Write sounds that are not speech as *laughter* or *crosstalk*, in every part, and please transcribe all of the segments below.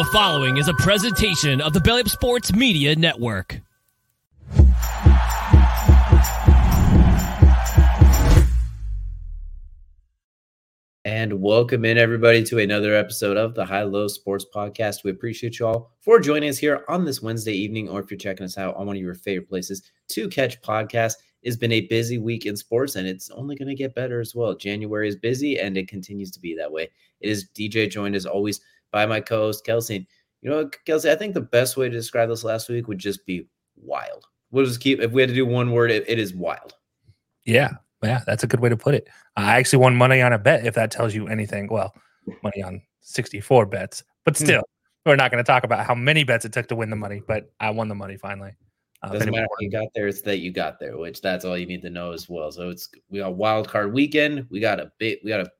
The following is a presentation of the Belly Up Sports Media Network. And welcome in everybody to another episode of the High Low Sports Podcast. We appreciate you all for joining us here on this Wednesday evening, or if you're checking us out on one of your favorite places to catch podcasts. It's been a busy week in sports, and it's only going to get better as well. January is busy, and it continues to be that way. It is DJ joined as always by my co-host Kelcey. You know, Kelcey, I think the best way to describe this last week would just be wild. We'll just keep if we had to do one word, it, it is wild. Yeah, yeah, that's a good way to put it. I actually won money on a bet, if that tells you anything. Well, money on 64 bets, but Hmm. still, we're not going to talk about how many bets it took to win the money, but I won the money finally. Uh, Doesn't matter how you got there, it's that you got there, which that's all you need to know as well. So it's we got wild card weekend. We got a big, we got a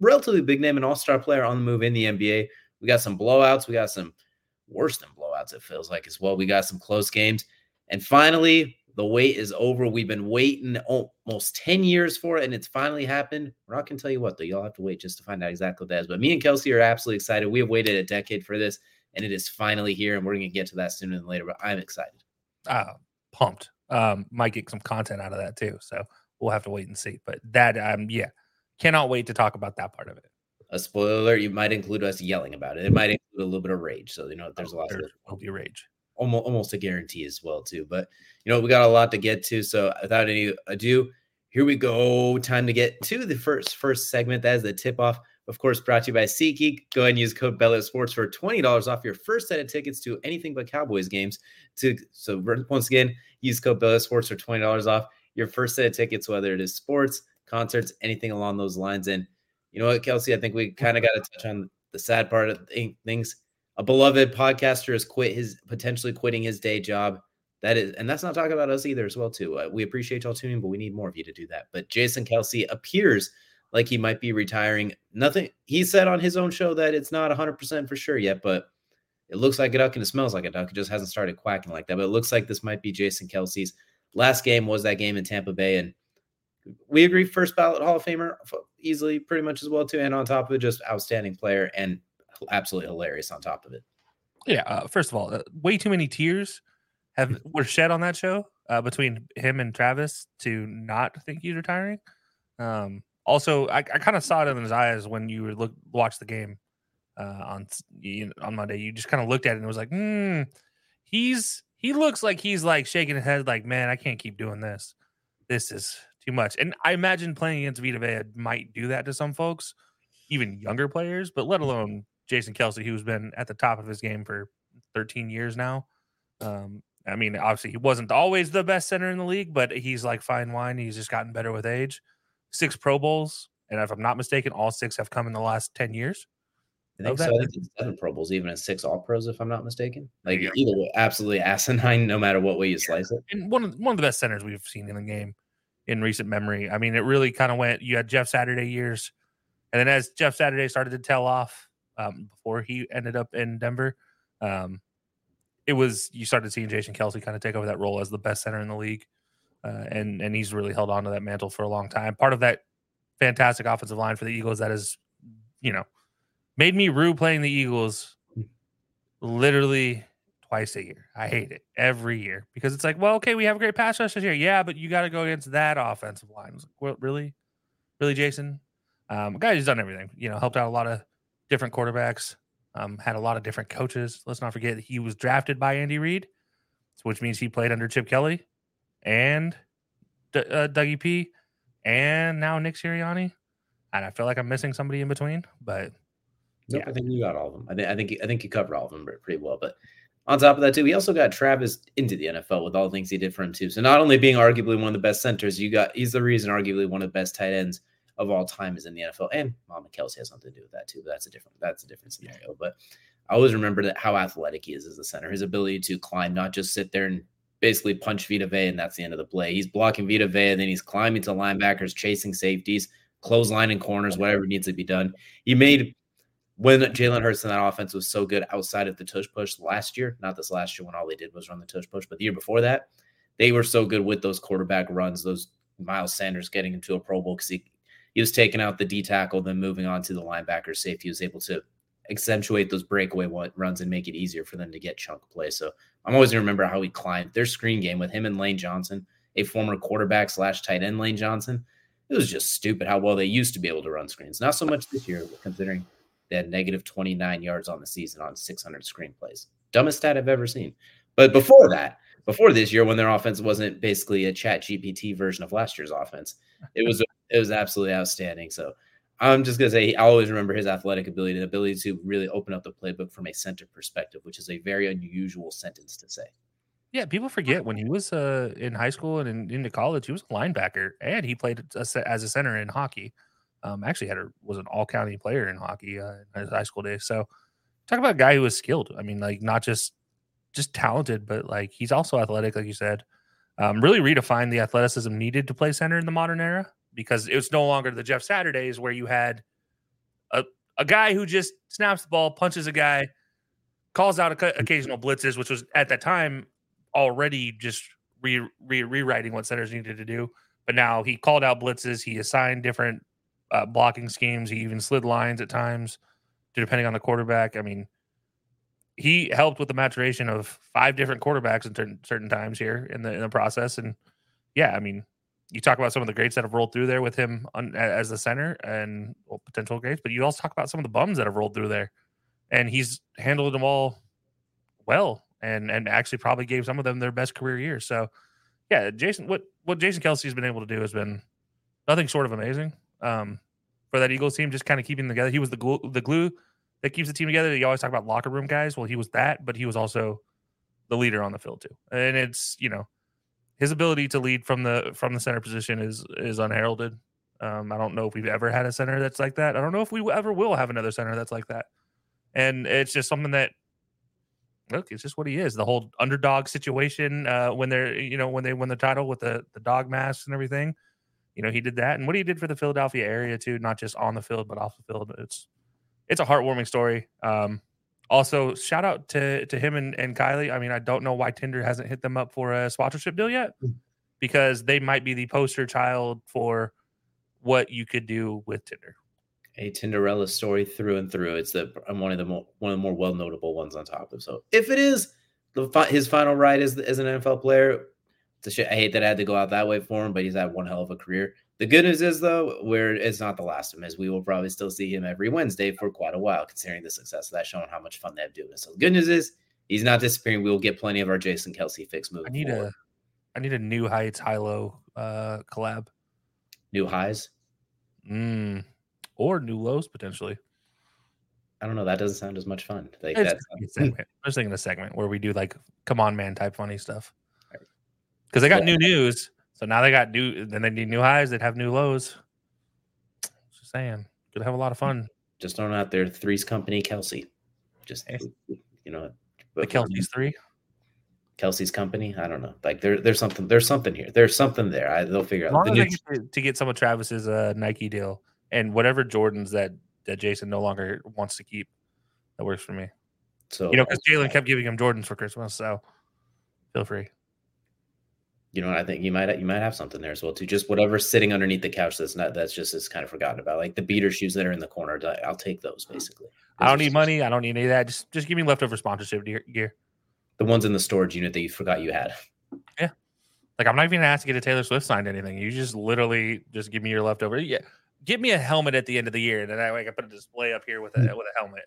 relatively big name, an all-star player on the move in the NBA. We got some blowouts. We got some worse than blowouts, it feels like as well. We got some close games. And finally, the wait is over. We've been waiting almost 10 years for it, and it's finally happened. We're not gonna tell you what though. Y'all have to wait just to find out exactly what that is. But me and Kelcey are absolutely excited. We have waited a decade for this, and it is finally here, and we're gonna get to that sooner than later. But I'm excited. uh, pumped. Um, might get some content out of that too. So we'll have to wait and see. But that, um, yeah, cannot wait to talk about that part of it. A spoiler alert, you might include us yelling about it. It might include a little bit of rage. So, you know, there's oh, a lot of There will be rage. almost, almost a guarantee as well, too. But, you know, we got a lot to get to. So without any ado, here we go. Time to get to the first first segment. That is the tip off. Of course, brought to you by SeatGeek. Go ahead and use code Bella Sports for $20 off your first set of tickets to anything but Cowboys games. To so once again, use code Bella Sports for $20 off your first set of tickets, whether it is sports, concerts, anything along those lines. And you know what, Kelcey? I think we kind of got to touch on the sad part of things. A beloved podcaster has quit his potentially quitting his day job. That is, and that's not talking about us either, as well. Too, uh, we appreciate y'all tuning, but we need more of you to do that. But Jason Kelce appears like he might be retiring. Nothing. He said on his own show that it's not 100 percent for sure yet, but it looks like a duck and it smells like a duck. It just hasn't started quacking like that. But it looks like this might be Jason Kelce's last game. Was that game in Tampa Bay and we agree first ballot Hall of Famer easily, pretty much as well too. And on top of it, just outstanding player and absolutely hilarious on top of it. Yeah. Uh, first of all, uh, way too many tears have *laughs* were shed on that show uh, between him and Travis to not think he's retiring. Um, also, I, I kind of saw it in his eyes when you would look watch the game uh, on you know, on Monday. You just kind of looked at it and it was like, hmm, he's he looks like he's like shaking his head, like, man, I can't keep doing this. This is too much. And I imagine playing against Vita Vea might do that to some folks, even younger players, but let alone Jason Kelce, who's been at the top of his game for 13 years now. Um, I mean, obviously, he wasn't always the best center in the league, but he's like fine wine. He's just gotten better with age. Six Pro Bowls, and if I'm not mistaken, all six have come in the last 10 years. I think so. I think it's seven Pro Bowls, even at six All Pros, if I'm not mistaken. Like go. either way, absolutely *laughs* asinine, no matter what way you slice it. And one of one of the best centers we've seen in the game in recent memory. I mean, it really kind of went. You had Jeff Saturday years, and then as Jeff Saturday started to tail off um, before he ended up in Denver, um, it was you started seeing Jason Kelce kind of take over that role as the best center in the league, uh, and and he's really held on to that mantle for a long time. Part of that fantastic offensive line for the Eagles that has, you know, made me rue playing the Eagles literally twice a year. I hate it every year because it's like, well, okay, we have a great pass rush this year. Yeah, but you got to go against that offensive line. Like, well, really? Really, Jason? Um, guy who's done everything, you know, helped out a lot of different quarterbacks, um, had a lot of different coaches. Let's not forget he was drafted by Andy Reid, which means he played under Chip Kelly and D- uh, Dougie P and now Nick Sirianni. And I feel like I'm missing somebody in between, but Nope, Yeah. I think you got all of them. I think I think you- I think you covered all of them pretty well. But on top of that, too, he also got Travis into the NFL with all the things he did for him too. So not only being arguably one of the best centers, you got he's the reason arguably one of the best tight ends of all time is in the NFL. And Mama Kelce has something to do with that too. But that's a different that's a different scenario. But I always remember that how athletic he is as a center. His ability to climb, not just sit there and basically punch Vita Vea, and that's the end of the play. He's blocking Vita Vea, then he's climbing to linebackers, chasing safeties, clothesline in corners, whatever needs to be done. He made when Jalen Hurts in that offense was so good outside of the tush push last year, not this last year when all they did was run the tush push, but the year before that, they were so good with those quarterback runs, those Miles Sanders getting into a Pro Bowl because he, he was taking out the D tackle, then moving on to the linebacker safety. He was able to accentuate those breakaway runs and make it easier for them to get chunk play. So I'm always gonna remember how he climbed their screen game with him and Lane Johnson, a former quarterback slash tight end Lane Johnson. It was just stupid how well they used to be able to run screens. Not so much this year, considering they had negative 29 yards on the season on 600 screen plays. Dumbest stat I've ever seen. But before that, before this year, when their offense wasn't basically a Chat GPT version of last year's offense, it was it was absolutely outstanding. So I'm just gonna say I always remember his athletic ability, the ability to really open up the playbook from a center perspective, which is a very unusual sentence to say. Yeah, people forget when he was uh, in high school and in, into college, he was a linebacker and he played as a center in hockey. Um, actually, had a was an all county player in hockey uh, in his high school days. So, talk about a guy who was skilled. I mean, like not just just talented, but like he's also athletic, like you said. Um, really redefined the athleticism needed to play center in the modern era because it was no longer the Jeff Saturdays where you had a, a guy who just snaps the ball, punches a guy, calls out occasional blitzes, which was at that time already just re, re, rewriting what centers needed to do. But now he called out blitzes, he assigned different uh, blocking schemes, he even slid lines at times, depending on the quarterback. I mean, he helped with the maturation of five different quarterbacks in certain, times here in the in the process. And yeah, I mean, you talk about some of the greats that have rolled through there with him on, as the center and well, potential greats, but you also talk about some of the bums that have rolled through there, and he's handled them all well, and and actually probably gave some of them their best career years. So, yeah, Jason, what what Jason Kelce's been able to do has been nothing short of amazing um, for that Eagles team. Just kind of keeping together. He was the glue, the glue that keeps the team together. You always talk about locker room guys. Well, he was that, but he was also the leader on the field too, and it's you know his ability to lead from the from the center position is is unheralded. Um, I don't know if we've ever had a center that's like that. I don't know if we ever will have another center that's like that. And it's just something that look, it's just what he is. The whole underdog situation uh, when they're you know when they win the title with the the dog masks and everything. You know, he did that, and what he did for the Philadelphia area too, not just on the field but off the field. It's it's a heartwarming story. Um, also, shout out to to him and, and Kylie. I mean, I don't know why Tinder hasn't hit them up for a sponsorship deal yet, hmm. because they might be the poster child for what you could do with Tinder. A Tinderella story through and through. It's the one of the more, one of the more well notable ones on top of. So if it is the his final ride as as an NFL player, I hate that I had to go out that way for him, but he's had one hell of a career. The good news is though, where it's not the last of him, as we will probably still see him every Wednesday for quite a while, considering the success of that show and how much fun they have doing it. So the good news is he's not disappearing. We will get plenty of our Jason Kelce fix moving. I need forward. a I need a new heights high low uh collab. New highs? Mm. Or new lows potentially. I don't know. That doesn't sound as much fun. Like that. I was thinking a segment where we do like come on man type funny stuff. Because they got yeah. new news so now they got new, then they need new highs. They'd have new lows. Just saying, could have a lot of fun. Just throwing out there, Three's Company, Kelsey. Just you know, the Kelce's three. Kelsey's company. I don't know. Like there, there's something. There's something here. There's something there. I, they'll figure out. The new... get to, to, get some of Travis's uh, Nike deal and whatever Jordans that that Jason no longer wants to keep. That works for me. So you know, because Jalen kept giving him Jordans for Christmas, so feel free you know, I think you might you might have something there as well too. Just whatever's sitting underneath the couch that's not that's just is kind of forgotten about. Like the beater shoes that are in the corner, I'll take those basically. Those I don't need money. I don't need any of that. Just just give me leftover sponsorship gear. The ones in the storage unit that you forgot you had. Yeah. Like I'm not even gonna to get a Taylor Swift signed anything. You just literally just give me your leftover. Yeah. Give me a helmet at the end of the year, and then I, I can put a display up here with a hmm. with a helmet.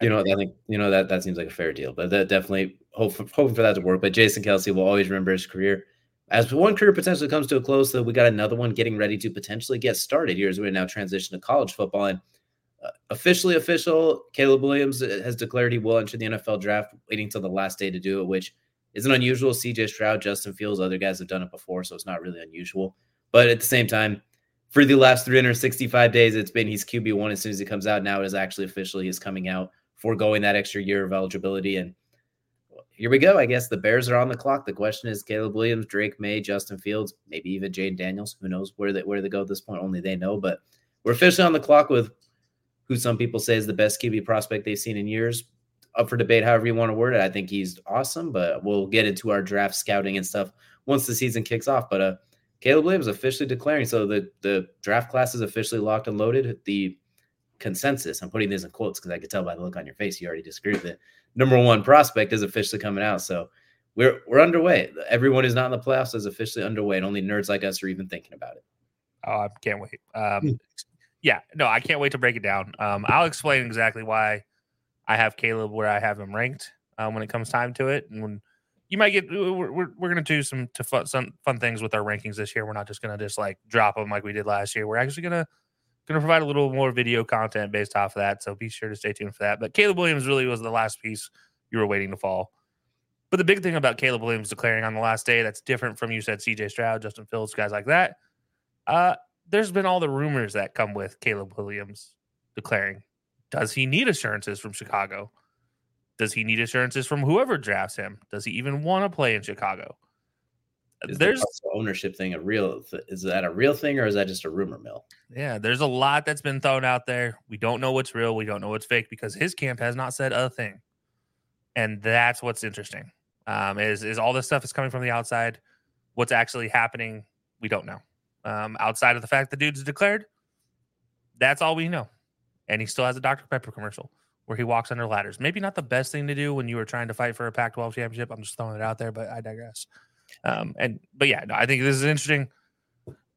You know, I think you know that that seems like a fair deal, but that definitely hope hoping for that to work. But Jason Kelce will always remember his career. As one career potentially comes to a close, though, we got another one getting ready to potentially get started here as we now transition to college football. And uh, officially official, Caleb Williams uh, has declared he will enter the NFL draft, waiting till the last day to do it, which isn't unusual. CJ Stroud, Justin Fields, other guys have done it before, so it's not really unusual. But at the same time, for the last 365 days, it's been he's QB one as soon as he comes out. Now it is actually officially he's coming out foregoing that extra year of eligibility. And here we go. I guess the Bears are on the clock. The question is Caleb Williams, Drake Maye, Justin Fields, maybe even Jayden Daniels. Who knows where they where they go at this point? Only they know. But we're officially on the clock with who some people say is the best QB prospect they've seen in years. Up for debate, however you want to word it. I think he's awesome, but we'll get into our draft scouting and stuff once the season kicks off. But uh Caleb Williams officially declaring. So the the draft class is officially locked and loaded. The consensus. I'm putting this in quotes because I could tell by the look on your face you already disagree with it. Number one prospect is officially coming out. So we're we're underway. Everyone who's not in the playoffs is officially underway, and only nerds like us are even thinking about it. Oh, I can't wait. Um, yeah, no, I can't wait to break it down. Um, I'll explain exactly why I have Caleb where I have him ranked um, when it comes time to it, and when you might get we're we're, we're gonna do some to fun some fun things with our rankings this year. We're not just gonna just like drop them like we did last year. We're actually gonna gonna provide a little more video content based off of that. So be sure to stay tuned for that. But Caleb Williams really was the last piece you were waiting to fall. But the big thing about Caleb Williams declaring on the last day that's different from you said CJ Stroud, Justin Fields, guys like that. Uh, there's been all the rumors that come with Caleb Williams declaring. Does he need assurances from Chicago? Does he need assurances from whoever drafts him? Does he even want to play in Chicago? Is there's the ownership thing a real is that a real thing or is that just a rumor mill? Yeah, there's a lot that's been thrown out there. We don't know what's real. We don't know what's fake because his camp has not said a thing, and that's what's interesting. Um, is is all this stuff is coming from the outside? What's actually happening? We don't know. Um, outside of the fact the dude's declared, that's all we know. And he still has a Dr Pepper commercial where he walks under ladders. Maybe not the best thing to do when you were trying to fight for a Pac-12 championship. I'm just throwing it out there, but I digress. Um, and but yeah, no, I think this is interesting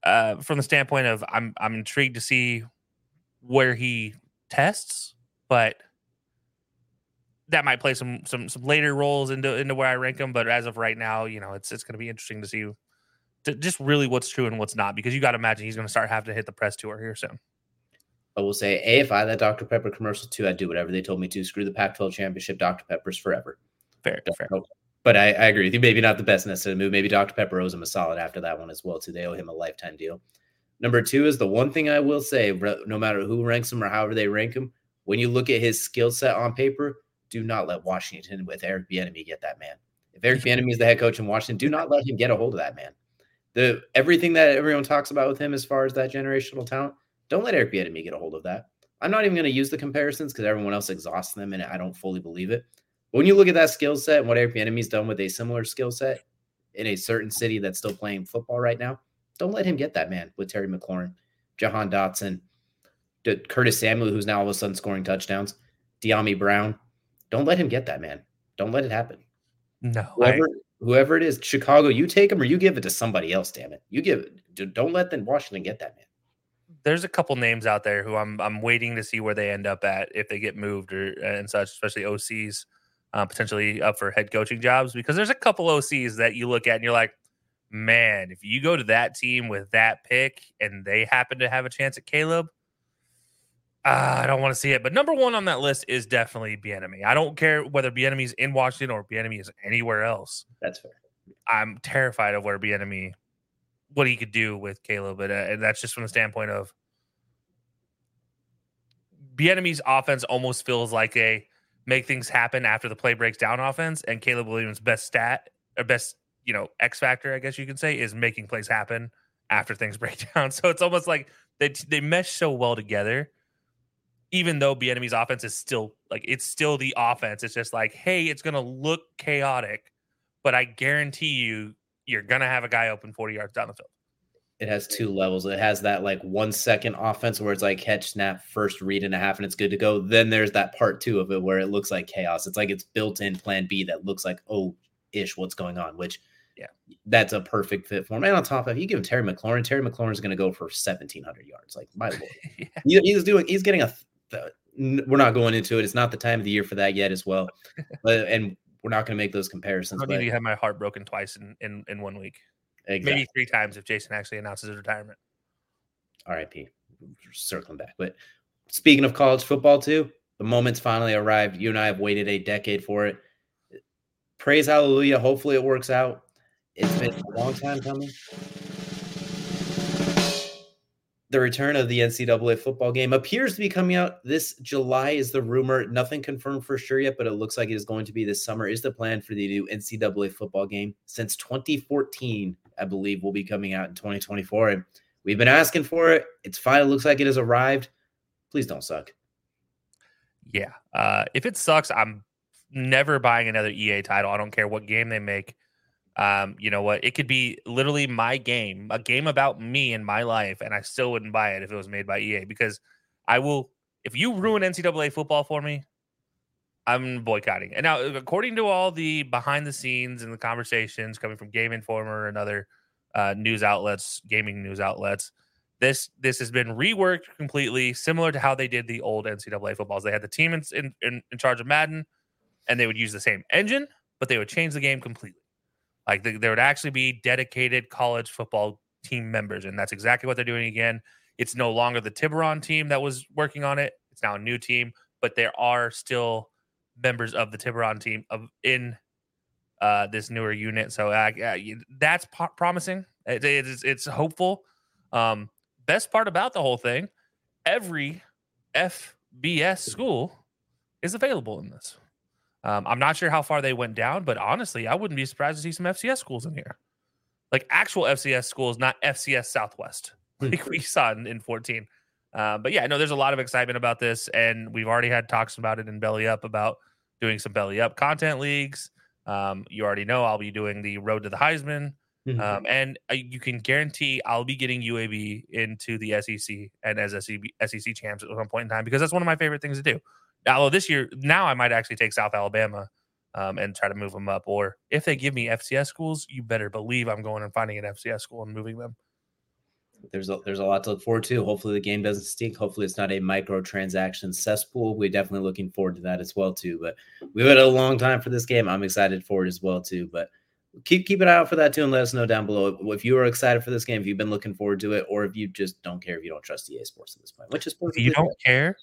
uh, from the standpoint of I'm I'm intrigued to see where he tests, but that might play some some some later roles into into where I rank him. But as of right now, you know, it's it's going to be interesting to see to just really what's true and what's not because you got to imagine he's going to start having to hit the press tour here soon. I will say, A, if I had that Dr. Pepper commercial too, I'd do whatever they told me to. Screw the Pac 12 championship, Dr. Pepper's forever. Fair, fair. But I, I, agree with you. Maybe not the best necessary move. Maybe Dr. Pepper owes him a solid after that one as well, too. They owe him a lifetime deal. Number two is the one thing I will say, no matter who ranks him or however they rank him, when you look at his skill set on paper, do not let Washington with Eric Bieniemy get that man. If Eric *laughs* Bieniemy is the head coach in Washington, do not let him get a hold of that man. The everything that everyone talks about with him as far as that generational talent, don't let Eric Bieniemy get a hold of that. I'm not even going to use the comparisons because everyone else exhausts them and I don't fully believe it. When you look at that skill set and what Eric Bieniemy's done with a similar skill set in a certain city that's still playing football right now, don't let him get that man with Terry McLaurin, Jahan Dotson, Curtis Samuel, who's now all of a sudden scoring touchdowns, Dyami Brown. Don't let him get that man. Don't let it happen. No, whoever I, whoever it is, Chicago, you take him or you give it to somebody else. Damn it, you give it. Don't let the Washington get that man there's a couple names out there who I'm I'm waiting to see where they end up at if they get moved or uh, and such, especially OCs uh, potentially up for head coaching jobs because there's a couple OCs that you look at and you're like, man, if you go to that team with that pick and they happen to have a chance at Caleb, uh, I don't want to see it. But number one on that list is definitely Bieniemy. I don't care whether Bieniemy's in Washington or Bieniemy is anywhere else. That's fair. I'm terrified of where Bieniemy what he could do with Caleb, but uh, and that's just from the standpoint of Bieniemy's offense almost feels like a make things happen after the play breaks down offense, and Caleb Williams' best stat or best you know X factor, I guess you can say, is making plays happen after things *laughs* break down. So it's almost like they they mesh so well together. Even though Bieniemy's offense is still like it's still the offense, it's just like, hey, it's gonna look chaotic, but I guarantee you you're gonna have a guy open 40 yards down the field. It has two levels. It has that like one second offense where it's like catch, snap, first read and a half, and it's good to go. Then there's that part two of it where it looks like chaos. It's like it's built in plan B that looks like, oh, ish, what's going on? Which, yeah, that's a perfect fit for him. And on top of it, you give him Terry McLaurin. Terry McLaurin is going to go for 1,700 yards. Like, my lord. *laughs* yeah. he, he's doing, he's getting a, we're not going into it. It's not the time of the year for that yet as well. *laughs* but, and we're not going to make those comparisons. I need to have my heart broken twice in, in, in one week. Exactly. Maybe three times if Jason actually announces his retirement. RIP. Circling back. But speaking of college football, too, the moment's finally arrived. You and I have waited a decade for it. Praise hallelujah. Hopefully it works out. It's been a long time coming the return of the NCAA football game appears to be coming out this July, is the rumor. Nothing confirmed for sure yet, but it looks like it is going to be this summer. Is the plan for the new NCAA football game since 2014? I believe will be coming out in 2024, and we've been asking for it. It's fine. It looks like it has arrived. Please don't suck. Yeah, uh, if it sucks, I'm never buying another EA title. I don't care what game they make. Um, you know what? It could be literally my game, a game about me and my life, and I still wouldn't buy it if it was made by EA because I will. If you ruin NCAA football for me, I'm boycotting. And now, according to all the behind the scenes and the conversations coming from Game Informer and other uh, news outlets, gaming news outlets, this this has been reworked completely, similar to how they did the old NCAA footballs. They had the team in, in, in charge of Madden, and they would use the same engine, but they would change the game completely. Like the, there would actually be dedicated college football team members, and that's exactly what they're doing again. It's no longer the Tiburon team that was working on it; it's now a new team, but there are still members of the Tiburon team of in uh, this newer unit. So uh, that's po- promising. It, it's, it's hopeful. Um, best part about the whole thing, every FBS school is available in this. Um, I'm not sure how far they went down, but honestly, I wouldn't be surprised to see some FCS schools in here, like actual FCS schools, not FCS Southwest, *laughs* like we saw in, in 14. Uh, but yeah, no, there's a lot of excitement about this, and we've already had talks about it in Belly Up about doing some Belly Up content leagues. Um, you already know I'll be doing the Road to the Heisman, mm-hmm. um, and uh, you can guarantee I'll be getting UAB into the SEC and as SEC, SEC champs at one point in time because that's one of my favorite things to do. Although this year, now I might actually take South Alabama um, and try to move them up. Or if they give me FCS schools, you better believe I'm going and finding an FCS school and moving them there's a, there's a lot to look forward to. Hopefully the game doesn't stink. Hopefully it's not a microtransaction cesspool. We're definitely looking forward to that as well too. But we've had a long time for this game. I'm excited for it as well too. But keep keep an eye out for that too, and let us know down below if you are excited for this game, if you've been looking forward to it, or if you just don't care if you don't trust EA Sports at this point. Which is if you don't care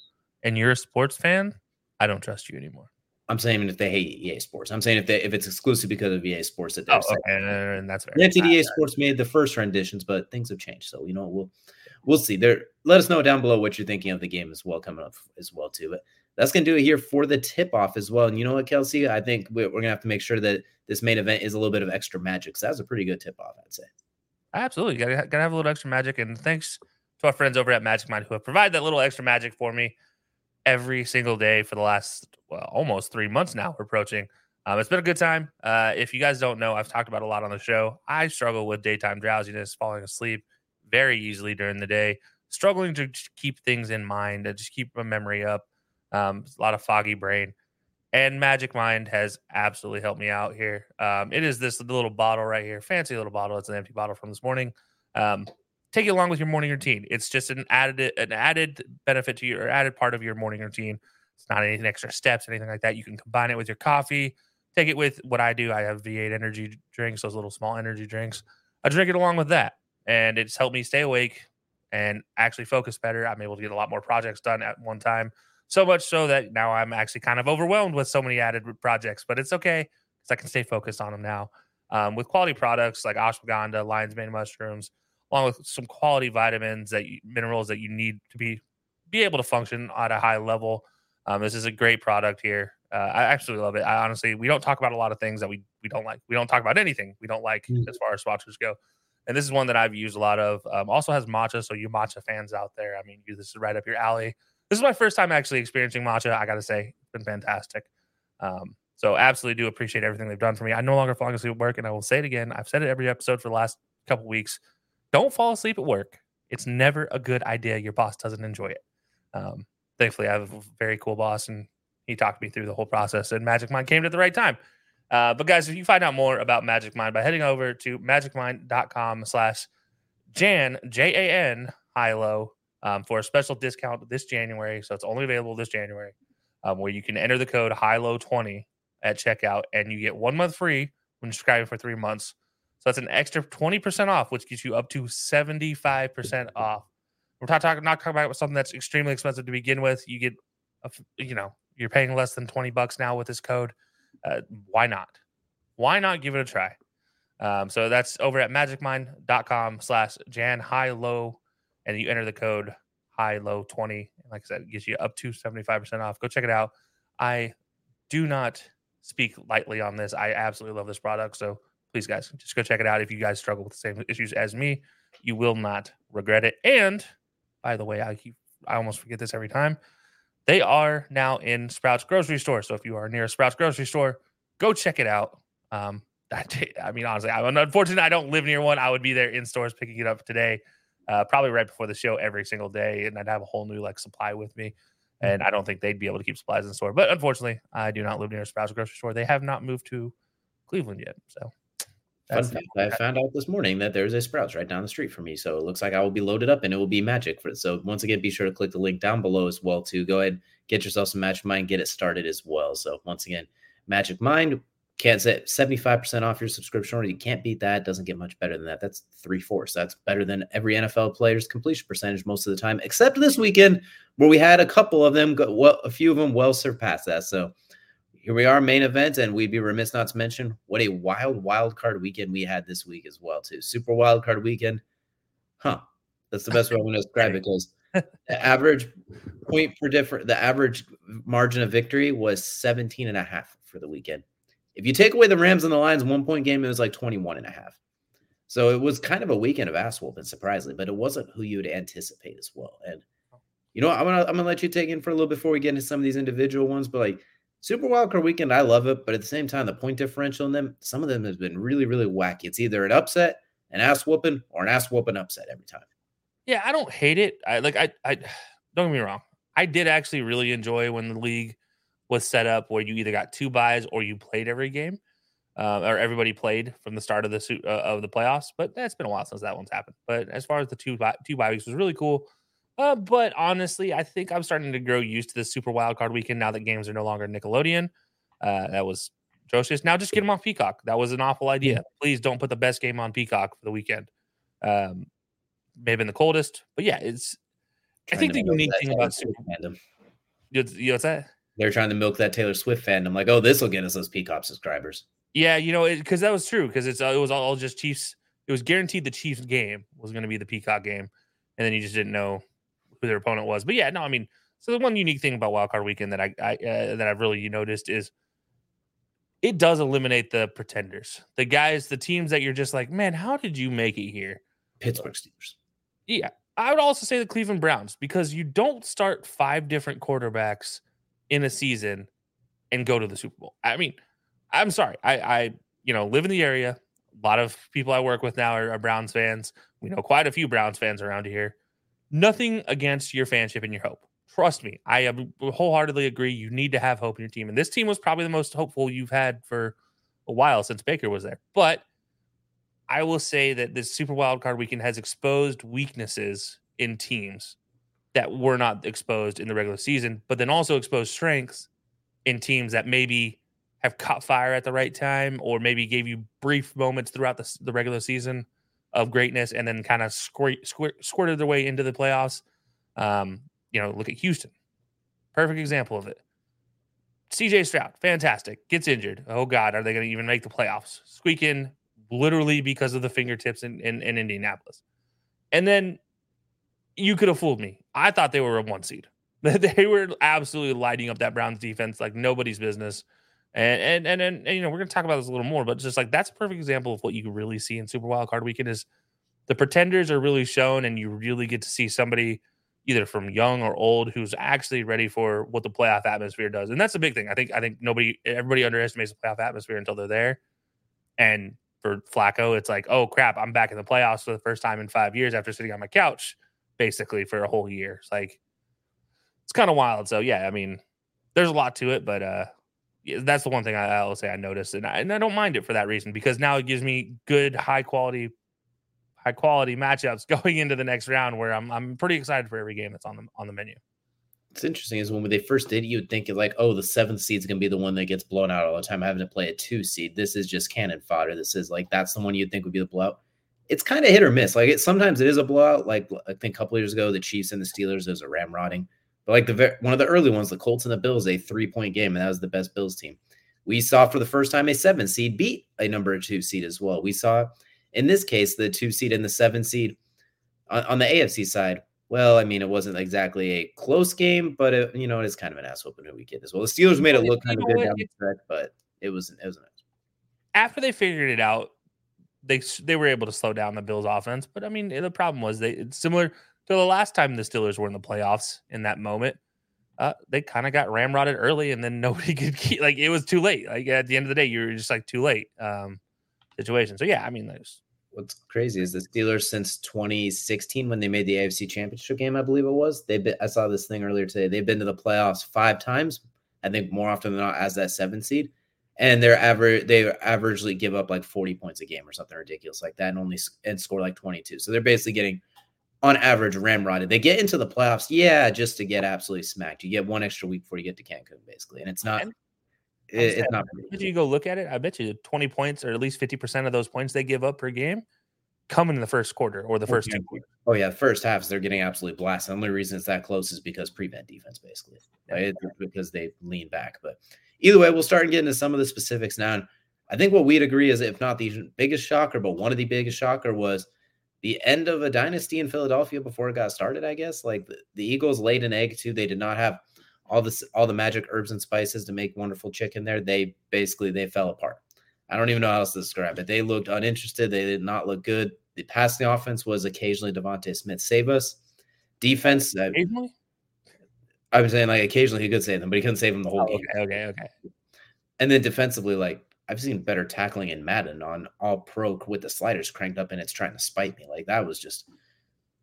and you're a sports fan, I don't trust you anymore. I'm saying if they hate EA Sports. I'm saying if they if it's exclusive because of EA Sports that they're oh, okay, and that's fair. Granted, EA Sports made the first renditions, but things have changed. So you know we'll we'll see. There, let us know down below what you're thinking of the game as well coming up as well too. But that's gonna do it here for the tip off as well. And you know what, Kelcey, I think we're, we're gonna have to make sure that this main event is a little bit of extra magic. So that's a pretty good tip off, I'd say. Absolutely, gotta gotta have a little extra magic. And thanks to our friends over at Magic Mind who have provided that little extra magic for me every single day for the last well almost three months now. We're approaching. Um, it's been a good time. Uh, if you guys don't know, I've talked about a lot on the show. I struggle with daytime drowsiness, falling asleep very easily during the day, struggling to keep things in mind, to just keep my memory up. Um, a lot of foggy brain. And Magic Mind has absolutely helped me out here. Um, it is this little bottle right here, fancy little bottle. It's an empty bottle from this morning. Um, take it along with your morning routine. It's just an added an added benefit to your added part of your morning routine. It's not anything extra steps, anything like that. You can combine it with your coffee. Take it with what I do. I have V8 energy drinks, those little small energy drinks. I drink it along with that, and it's helped me stay awake and actually focus better. I'm able to get a lot more projects done at one time. So much so that now I'm actually kind of overwhelmed with so many added projects, but it's okay because I can stay focused on them now. Um, with quality products like ashwagandha, lion's mane mushrooms, along with some quality vitamins that you, minerals that you need to be be able to function at a high level. Um, this is a great product here. Uh, I absolutely love it. I honestly, we don't talk about a lot of things that we we don't like. We don't talk about anything we don't like mm. as far as sponsors go. And this is one that I've used a lot of. Um, also has matcha, so you matcha fans out there, I mean, you, this is right up your alley. This is my first time actually experiencing matcha. I got to say, it's been fantastic. Um, so absolutely do appreciate everything they've done for me. I no longer fall asleep at work, and I will say it again. I've said it every episode for the last couple weeks. Don't fall asleep at work. It's never a good idea. Your boss doesn't enjoy it. Um, thankfully, I have a very cool boss, and he talked me through the whole process. And Magic Mind came at the right time. Uh, but guys, if you find out more about Magic Mind by heading over to magicmind.com slash Jan, J A N, high low, um, for a special discount this January. So it's only available this January, um, where you can enter the code high low 20 at checkout and you get one month free when subscribing for three months. So that's an extra 20% off, which gets you up to 75% off. We're not talking not talking about something that's extremely expensive to begin with. You get, a, you know, you're paying less than 20 bucks now with this code. Uh, why not? Why not give it a try? Um, so that's over at magicmind.com slash Jan high low, and you enter the code high low 20. Like I said, it gets you up to 75% off. Go check it out. I do not speak lightly on this. I absolutely love this product. So please, guys, just go check it out. If you guys struggle with the same issues as me, you will not regret it. And by the way, I keep I almost forget this every time. They are now in Sprouts grocery store. So if you are near a Sprouts grocery store, go check it out. Um, *laughs* I mean, honestly, I'm unfortunate I don't live near one. I would be there in stores picking it up today, uh, probably right before the show every single day, and I'd have a whole new like supply with me. and I don't think they'd be able to keep supplies in store. But unfortunately, I do not live near a Sprouts grocery store. They have not moved to Cleveland yet, so. Fun fact, I found out this morning that there's a Sprouts right down the street from me. So it looks like I will be loaded up and it will be magic for it. So once again, be sure to click the link down below as well to go ahead, get yourself some Magic Mind, get it started as well. So once again, Magic Mind can't say 75% off your subscription order. You can't beat that. Doesn't get much better than that. That's three fourths. That's better than every NFL player's completion percentage most of the time, except this weekend where we had a couple of them go well, a few of them well surpassed that. So here we are, main event, and we'd be remiss not to mention what a wild wild card weekend we had this week as well, too. Super wild card weekend, huh? That's the best way I'm going *laughs* to describe it because the average point for different, the average margin of victory was 17 and a half for the weekend. If you take away the Rams and the Lions one point game, it was like 21 and a half. So it was kind of a weekend of ass whooping, surprisingly, but it wasn't who you would anticipate as well. And you know, I'm gonna I'm gonna let you take in for a little before we get into some of these individual ones, but like Super Wildcard Weekend, I love it, but at the same time, the point differential in them, some of them has been really, really wacky. It's either an upset, an ass whooping, or an ass whooping upset every time. Yeah, I don't hate it. I like I I *sighs* don't get me wrong. I did actually really enjoy when the league was set up where you either got two buys or you played every game, uh, or everybody played from the start of the uh, of the playoffs. But that's been a while since that one's happened. But as far as the two buy, two bye weeks was really cool. Uh, but honestly, I think I'm starting to grow used to the Super Wild Card Weekend now that games are no longer Nickelodeon. Uh, that was atrocious. Now just get them off Peacock. That was an awful idea. Please don't put the best game on Peacock for the weekend. Um, may have been the coldest, but yeah, it's. I think the unique thing about Super fandom. You know, what's that? They're trying to milk that Taylor Swift fandom. Like, oh, this will get us those Peacock subscribers. Yeah, you know, because that was true. Because it's uh, it was all just Chiefs. It was guaranteed the Chiefs game was going to be the Peacock game, and then you just didn't know who their opponent was. But yeah, no, I mean, so the one unique thing about Wildcard Weekend that I, I uh, that I've really noticed is it does eliminate the pretenders, the guys, the teams that you're just like, man, how did you make it here? Pittsburgh Steelers. Yeah, I would also say the Cleveland Browns because you don't start five different quarterbacks in a season and go to the Super Bowl. I mean, I'm sorry, I, I you know live in the area. A lot of people I work with now are, are Browns fans. We know quite a few Browns fans around here. Nothing against your fanship and your hope. Trust me, I wholeheartedly agree. You need to have hope in your team. And this team was probably the most hopeful you've had for a while since Baker was there. But I will say that this Super Wild Card weekend has exposed weaknesses in teams that were not exposed in the regular season, but then also exposed strengths in teams that maybe have caught fire at the right time or maybe gave you brief moments throughout the, the regular season of greatness and then kind of squirt, squirt, squirted their way into the playoffs. Um, you know, look at Houston. Perfect example of it. CJ Stroud, fantastic, gets injured. Oh God, are they going to even make the playoffs? Squeak in literally because of the fingertips in, in, in Indianapolis. And then you could have fooled me. I thought they were a one seed. *laughs* they were absolutely lighting up that Browns defense like nobody's business. And and and, and, you know, we're gonna talk about this a little more, but just like that's a perfect example of what you really see in Super Wild Card Weekend is the pretenders are really shown, and you really get to see somebody either from young or old who's actually ready for what the playoff atmosphere does. And that's a big thing. I think I think nobody everybody underestimates the playoff atmosphere until they're there. And for Flacco, it's like, oh crap, I'm back in the playoffs for the first time in five years after sitting on my couch basically for a whole year. It's like it's kind of wild. So yeah, I mean, there's a lot to it, but uh that's the one thing I, will say I noticed, and I, and I don't mind it for that reason because now it gives me good, high quality, high quality matchups *laughs* going into the next round where I'm I'm pretty excited for every game that's on the on the menu. It's interesting is when they first did, you would think like, oh, the seventh seed's gonna be the one that gets blown out all the time, having to play a two seed. This is just cannon fodder. This is like that's the one you'd think would be the blowout. It's kind of hit or miss. Like it sometimes it is a blowout. Like I think a couple years ago, the Chiefs and the Steelers, there's a ramrodding. But like the one of the early ones, the Colts and the Bills, a three point game, and that was the best Bills team. We saw for the first time a seven seed beat a number two seed as well. We saw in this case the two seed and the seven seed on, on the AFC side. Well, I mean, it wasn't exactly a close game, but it, you know, it is kind of an ass whooping weekend as well. The Steelers made it look kind of good down the stretch, but it was it was nice. After they figured it out, they they were able to slow down the Bills' offense. But I mean, the problem was they it's similar to the last time the Steelers were in the playoffs in that moment. Uh, they kind of got ramrodded early, and then *laughs* nobody could keep like it was too late. Like at the end of the day, you were just like too late um, situation. So yeah, I mean, there's what's crazy is the Steelers since 2016 when they made the AFC Championship game, I believe it was. They've been, I saw this thing earlier today. They've been to the playoffs five times. I think more often than not as that seven seed, and they're average. They averagely give up like 40 points a game or something ridiculous like that, and only and score like 22. So they're basically getting on average ramrodded. They get into the playoffs, yeah, just to get absolutely smacked. You get one extra week before you get to Cancun, basically, and it's not. And- It, it's not. If you go look at it, I bet you 20 points or at least 50% of those points they give up per game come in the first quarter or the oh, first yeah. two quarters. Oh yeah, first halves they're getting absolutely blasted. The only reason it's that close is because prevent defense, basically, right? It's because they lean back. But either way, we'll start getting into some of the specifics now. And I think what we'd agree is, if not the biggest shocker, but one of the biggest shocker was the end of a dynasty in Philadelphia before it got started. I guess like the, the Eagles laid an egg too. They did not have all this all the magic herbs and spices to make wonderful chicken there. They basically they fell apart. I don't even know how else to describe it. They looked uninterested. They did not look good. The passing offense was occasionally DeVonta Smith save us. Defense, I, I was saying like occasionally he could save them, but he couldn't save them the whole Oh, game. okay, okay, okay. And then defensively, like I've seen better tackling in Madden on all pro with the sliders cranked up and it's trying to spite me. Like that was just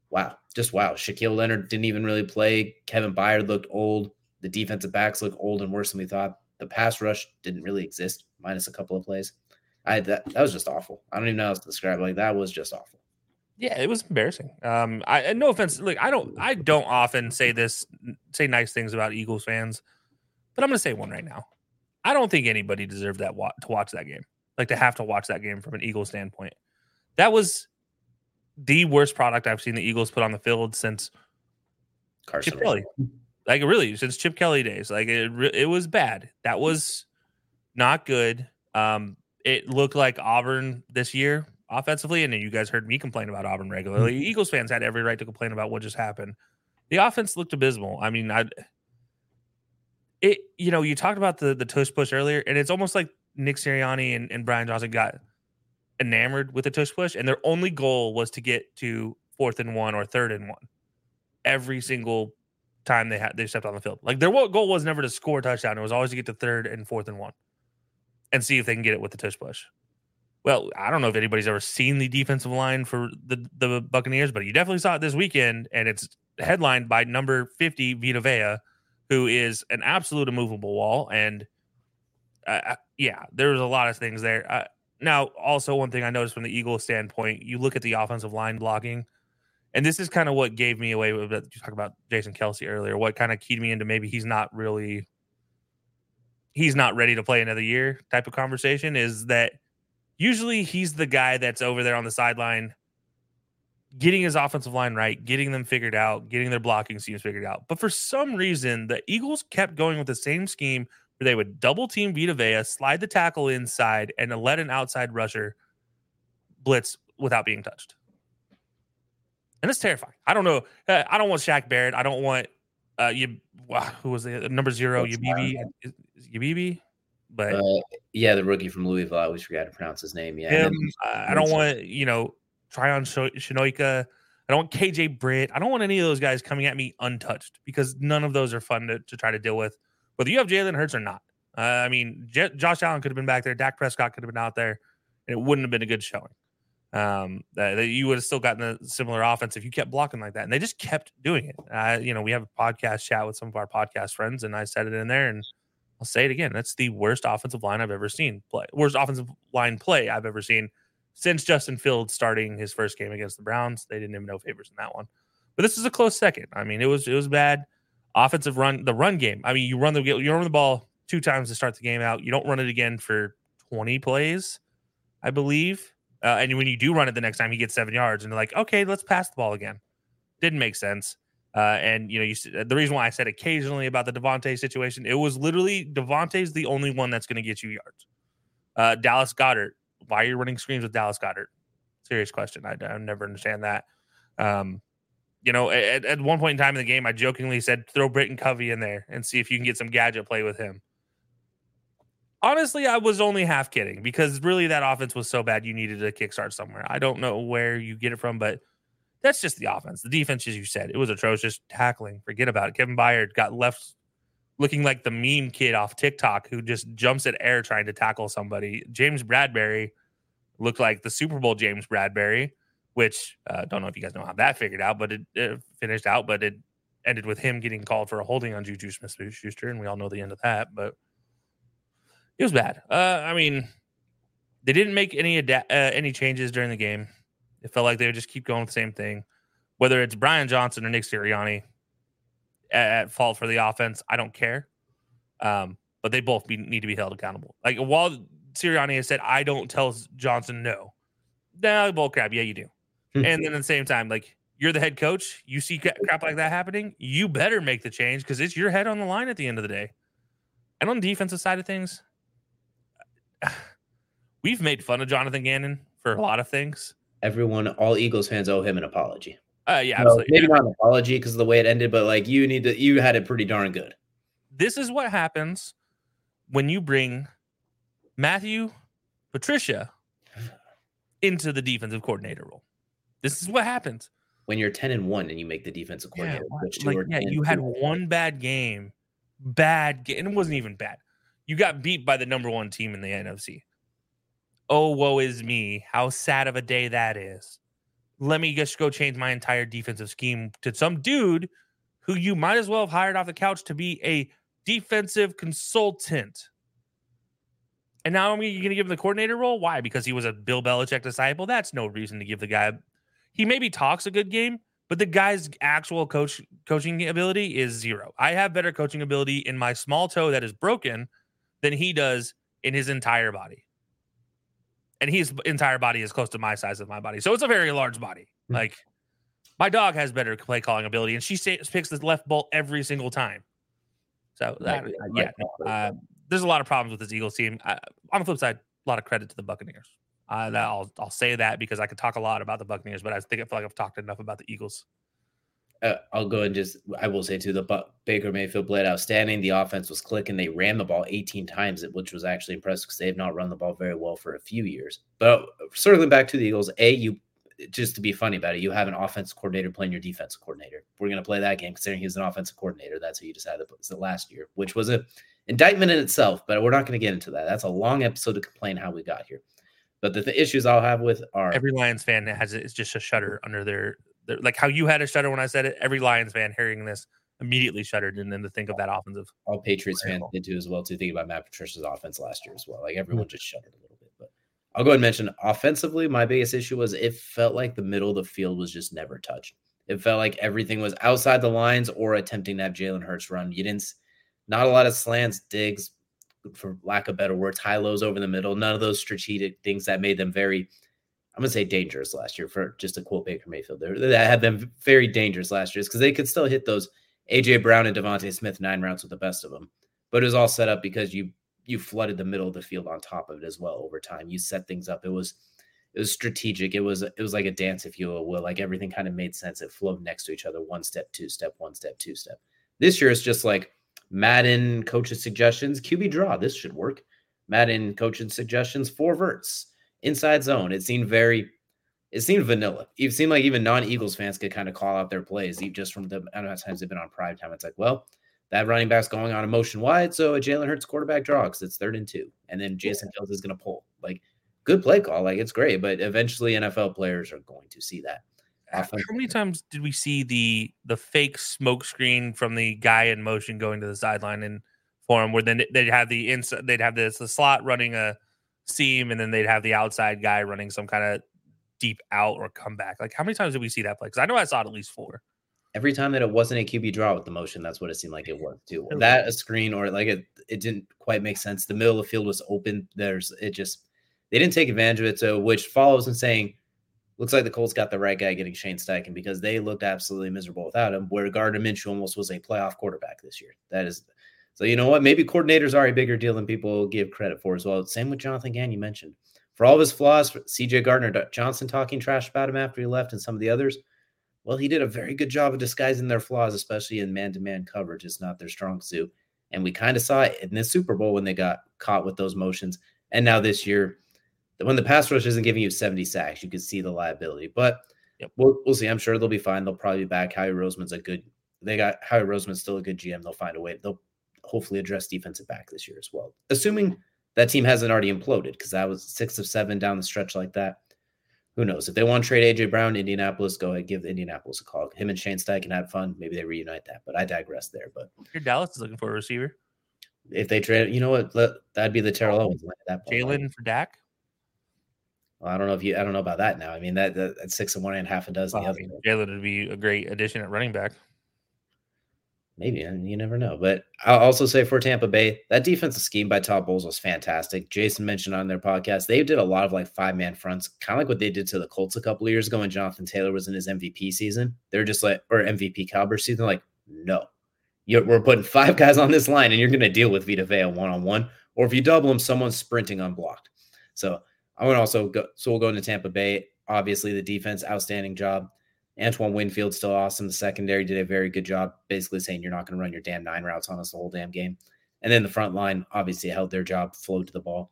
wow, just wow. Shaquille Leonard didn't even really play. Kevin Byard looked old. The defensive backs look old and worse than we thought. The pass rush didn't really exist, minus a couple of plays. I that that was just awful. I don't even know how else to describe. It. Like that was just awful. Yeah, it was embarrassing. Um, I no offense, like I don't, I don't often say this, say nice things about Eagles fans, but I'm gonna say one right now. I don't think anybody deserved that wa- to watch that game, like to have to watch that game from an Eagles standpoint. That was the worst product I've seen the Eagles put on the field since Carson Chip Kelly. Like really, since Chip Kelly days, like it, it was bad. That was not good. Um, it looked like Auburn this year offensively, and then you guys heard me complain about Auburn regularly. Eagles fans had every right to complain about what just happened. The offense looked abysmal. I mean, I it you know you talked about the the tush push earlier, and it's almost like Nick Sirianni and, and Brian Johnson got enamored with the tush push, and their only goal was to get to fourth and one or third and one every single time they had they stepped on the field. Like their goal was never to score a touchdown; it was always to get to third and fourth and one, and see if they can get it with the tush push. Well, I don't know if anybody's ever seen the defensive line for the the Buccaneers, but you definitely saw it this weekend, and it's headlined by number fifty Vita Vea, who is an absolute immovable wall. And uh, uh, yeah, there's a lot of things there. Uh, now, also one thing I noticed from the Eagles standpoint, you look at the offensive line blocking, and this is kind of what gave me away you talk about Jason Kelce earlier. What kind of keyed me into maybe he's not really he's not ready to play another year type of conversation is that usually he's the guy that's over there on the sideline getting his offensive line right, getting them figured out, getting their blocking schemes figured out. But for some reason, the Eagles kept going with the same scheme where they would double team Vita Vea, slide the tackle inside, and let an outside rusher blitz without being touched. And it's terrifying. I don't know. uh, I don't want Shaq Barrett. I don't want uh you who was the number zero, Yabibi. Yabibi? But Uh, yeah, the rookie from Louisville. I always forgot to pronounce his name. Yeah, him. I I don't want you know Tryon Shoyinka. I don't want KJ Britt. I don't want any of those guys coming at me untouched because none of those are fun to, to try to deal with. Whether you have Jalen Hurts or not. Uh, I mean, J- Josh Allen could have been back there. Dak Prescott could have been out there, and it wouldn't have been a good showing. Um, that, that you would have still gotten a similar offense if you kept blocking like that. And they just kept doing it. Uh, you know, we have a podcast chat with some of our podcast friends, and I said it in there, and I'll say it again. That's the worst offensive line I've ever seen play. Worst offensive line play I've ever seen since Justin Fields starting his first game against the Browns. They didn't even know favors in that one. But this is a close second. I mean, it was it was bad. Offensive run, the run game. I mean, you run the you run the ball two times to start the game out. You don't run it again for 20 plays, I believe. Uh, and when you do run it the next time, he gets seven yards, and they're like, okay, let's pass the ball again. Didn't make sense. Uh, and you know, you the reason why I said occasionally about the DeVonta situation, it was literally DeVonta's the only one that's going to get you yards. Uh, Dallas Goedert, why are you running screens with Dallas Goedert? Serious question. I, I never understand that. Um, you know, at, at one point in time in the game, I jokingly said, throw Britton Covey in there and see if you can get some gadget play with him. Honestly, I was only half kidding because really that offense was so bad you needed a kickstart somewhere. I don't know where you get it from, but that's just the offense. The defense, as you said, it was atrocious tackling. Forget about it. Kevin Byard got left looking like the meme kid off TikTok who just jumps at air trying to tackle somebody. James Bradberry looked like the Super Bowl James Bradberry, which uh, don't know if you guys know how that figured out, but it, it finished out, but it ended with him getting called for a holding on Juju Smith Schuster, and we all know the end of that. But it was bad. Uh, I mean, they didn't make any ada- uh, any changes during the game. It felt like they would just keep going with the same thing. Whether it's Brian Johnson or Nick Sirianni at, at fault for the offense, I don't care. Um, but they both be, need to be held accountable. Like while Sirianni has said, "I don't tell Johnson no," nah, bull crap. Yeah, you do. and then at the same time, like you're the head coach, you see crap like that happening, you better make the change because it's your head on the line at the end of the day. And on the defensive side of things, *sighs* we've made fun of Jonathan Gannon for a lot of things. Everyone, all Eagles fans owe him an apology. Uh, yeah, absolutely. maybe not an apology because of the way it ended, but like you need to, you had it pretty darn good. This is what happens when you bring Matthew Patricia into the defensive coordinator role. This is what happens when you're 10 and 1 and you make the defensive coordinator. Yeah, like, yeah you had one bad game, bad game, and it wasn't even bad. You got beat by the number one team in the NFC. Oh, woe is me. How sad of a day that is. Let me just go change my entire defensive scheme to some dude who you might as well have hired off the couch to be a defensive consultant. And now you're going to give him the coordinator role? Why? Because he was a Bill Belichick disciple? That's no reason to give the guy. He maybe talks a good game, but the guy's actual coach coaching ability is zero. I have better coaching ability in my small toe that is broken than he does in his entire body and his entire body is close to my size of my body. So it's a very large body. Mm-hmm. Like my dog has better play calling ability, and she picks the left ball every single time. So that, yeah, uh, there's a lot of problems with this Eagles team. Uh, on the flip side, a lot of credit to the Buccaneers. Uh, I'll I'll say that because I could talk a lot about the Buccaneers, but I think I feel like I've talked enough about the Eagles. Uh, I'll go and just I will say too the Baker Mayfield played outstanding. The offense was clicking. They ran the ball 18 times, which was actually impressive because they have not run the ball very well for a few years. But circling back to the Eagles, a you just to be funny about it, you have an offensive coordinator playing your defensive coordinator. We're going to play that game considering he's an offensive coordinator. That's who you decided to put last year, which was a indictment in itself. But we're not going to get into that. That's a long episode to complain how we got here. But the, the issues I'll have with are every Lions fan has it's just a shudder under their like how you had a shudder when I said it. Every Lions fan hearing this immediately shuddered, and then to think of that offensive. All Patriots fans did too as well. To think about Matt Patricia's offense last year as well. Like everyone mm-hmm. just shuddered a little bit. But I'll go ahead and mention offensively. My biggest issue was it felt like the middle of the field was just never touched. It felt like everything was outside the lines or attempting to have Jalen Hurts run. You didn't, not a lot of slants, digs, for lack of better words, high lows over the middle. None of those strategic things that made them very I'm gonna say dangerous last year for just to quote Baker Mayfield. That had them very dangerous last year because they could still hit those AJ Brown and DeVonta Smith nine rounds with the best of them, but it was all set up because you you flooded the middle of the field on top of it as well over time. You set things up. It was it was strategic. It was it was like a dance, if you will. Like everything kind of made sense. It flowed next to each other. One step, two step, one step, two step. This year it's just like Madden coaches suggestions, QB draw. This should work. Madden coaching suggestions, four verts inside zone. It seemed very, it seemed vanilla. It seemed like even non-Eagles fans could kind of call out their plays, Even just from the I amount of times they've been on prime time. It's like, well, that running back's going on a motion wide, so a Jalen Hurts quarterback draw because it's third and two, and then Jason Fields is going to pull. Like, good play call, like it's great, but eventually NFL players are going to see that. How many times did we see the the fake smoke screen from the guy in motion going to the sideline and for him, where then they'd have the inside, they'd have this the slot running a seam, and then they'd have the outside guy running some kind of deep out or comeback. Like, how many times did we see that play? Because I know I saw it at least four. Every time that it wasn't a QB draw with the motion, that's what it seemed like it was too. That a screen or like it, it didn't quite make sense. The middle of the field was open. There's it just they didn't take advantage of it. So which follows in saying looks like the Colts got the right guy getting Shane Steichen because they looked absolutely miserable without him. Where Gardner Minshew almost was a playoff quarterback this year. That is so you know what? Maybe coordinators are a bigger deal than people give credit for as well. Same with Jonathan Gann, you mentioned. For all of his flaws, CJ Gardner Johnson talking trash about him after he left and some of the others, well, he did a very good job of disguising their flaws, especially in man-to-man coverage. It's not their strong suit. And we kind of saw it in the Super Bowl when they got caught with those motions. And now this year, when the pass rush isn't giving you 70 sacks, you can see the liability. But yep. we'll, we'll see. I'm sure they'll be fine. They'll probably be back. Howie Roseman's a good. They got Howie Roseman's still a good GM. They'll find a way. They'll hopefully address defensive back this year as well. Assuming that team hasn't already imploded because that was six of seven down the stretch like that. Who knows? If they want to trade AJ Brown, Indianapolis, go ahead, give Indianapolis a call. Him and Shane Steichen have fun. Maybe they reunite that, but I digress there. But your Dallas is looking for a receiver. If they trade, you know what? That'd be the Terrell Owens at that point. Jalen for Dak. Well, I don't know if you. I don't know about that now. I mean, that, that that's six and one and half a dozen. Well, the other. Jalen would be a great addition at running back. Maybe, and you never know. But I'll also say for Tampa Bay, that defensive scheme by Todd Bowles was fantastic. Jason mentioned on their podcast they did a lot of like five man fronts, kind of like what they did to the Colts a couple of years ago when Jonathan Taylor was in his MVP season. They're just like, or MVP caliber season, like, no, you're, we're putting five guys on this line, and you're going to deal with Vita Vea one on one, or if you double them, someone's sprinting unblocked. So I to also go. So we'll go into Tampa Bay. Obviously, the defense, outstanding job. Antoine Winfield still awesome. The secondary did a very good job, basically saying you're not going to run your damn nine routes on us the whole damn game. And then the front line obviously held their job, flowed to the ball.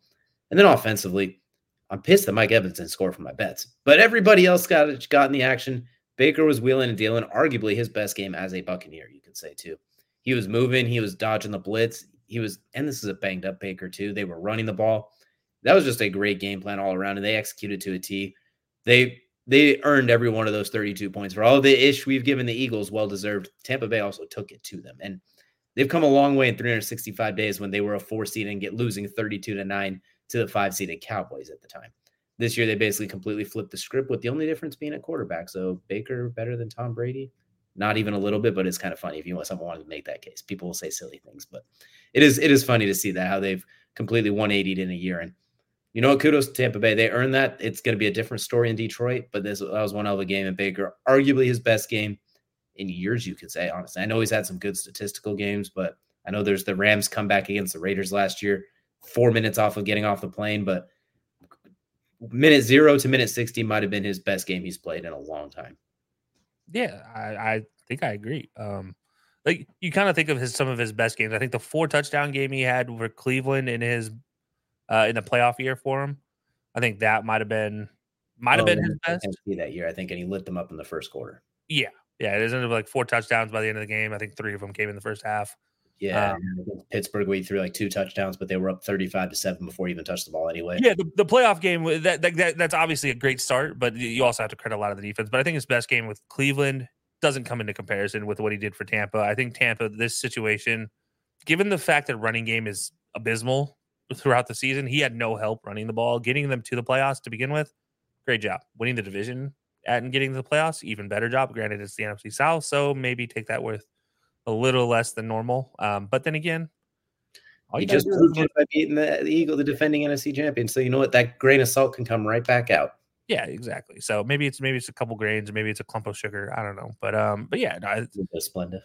And then offensively, I'm pissed that Mike Evans didn't score for my bets, but everybody else got got in the action. Baker was wheeling and dealing, arguably his best game as a Buccaneer, you could say too. He was moving, he was dodging the blitz. He was, and this is a banged up Baker too. They were running the ball that was just a great game plan all around, and they executed to a T. They they earned every one of those 32 points for all the ish we've given the Eagles, well deserved. Tampa Bay also took it to them, and they've come a long way in 365 days when they were a four seed and get losing 32 to nine to the five seeded Cowboys at the time. This year, they basically completely flipped the script, with the only difference being at quarterback. So Baker better than Tom Brady, not even a little bit, but it's kind of funny if you want someone wanted to make that case. People will say silly things, but it is it is funny to see that how they've completely 180 in a year and you know what? Kudos to Tampa Bay. They earned that. It's going to be a different story in Detroit, but this that was one hell of a game. And Baker, arguably his best game in years, you could say. Honestly, I know he's had some good statistical games, but I know there's the Rams comeback against the Raiders last year, four minutes off of getting off the plane, but minute zero to minute sixty might have been his best game he's played in a long time. Yeah, I, I think I agree. Um, like you kind of think of his some of his best games. I think the four touchdown game he had for Cleveland in his uh, in the playoff year for him. I think that might have been might have oh, been his best that year. I think, and he lit them up in the first quarter. Yeah, yeah. It ended up like four touchdowns by the end of the game. I think three of them came in the first half. Yeah, um, Pittsburgh we threw like two touchdowns, but they were up thirty-five to seven before he even touched the ball anyway. Yeah, the, the playoff game that, that, that that's obviously a great start, but you also have to credit a lot of the defense. But I think his best game with Cleveland doesn't come into comparison with what he did for Tampa. I think Tampa, this situation, given the fact that running game is abysmal throughout the season. He had no help running the ball, getting them to the playoffs to begin with. Great job. Winning the division and getting to the playoffs, even better job. Granted, it's the NFC South, so maybe take that with a little less than normal. Um, but then again, all you, just proved it by beating the, the Eagle, the defending NFC champion. So you know what? That grain of salt can come right back out. Yeah, exactly. So maybe it's maybe it's a couple grains, maybe it's a clump of sugar. I don't know, but um, but yeah, no, it's splendid.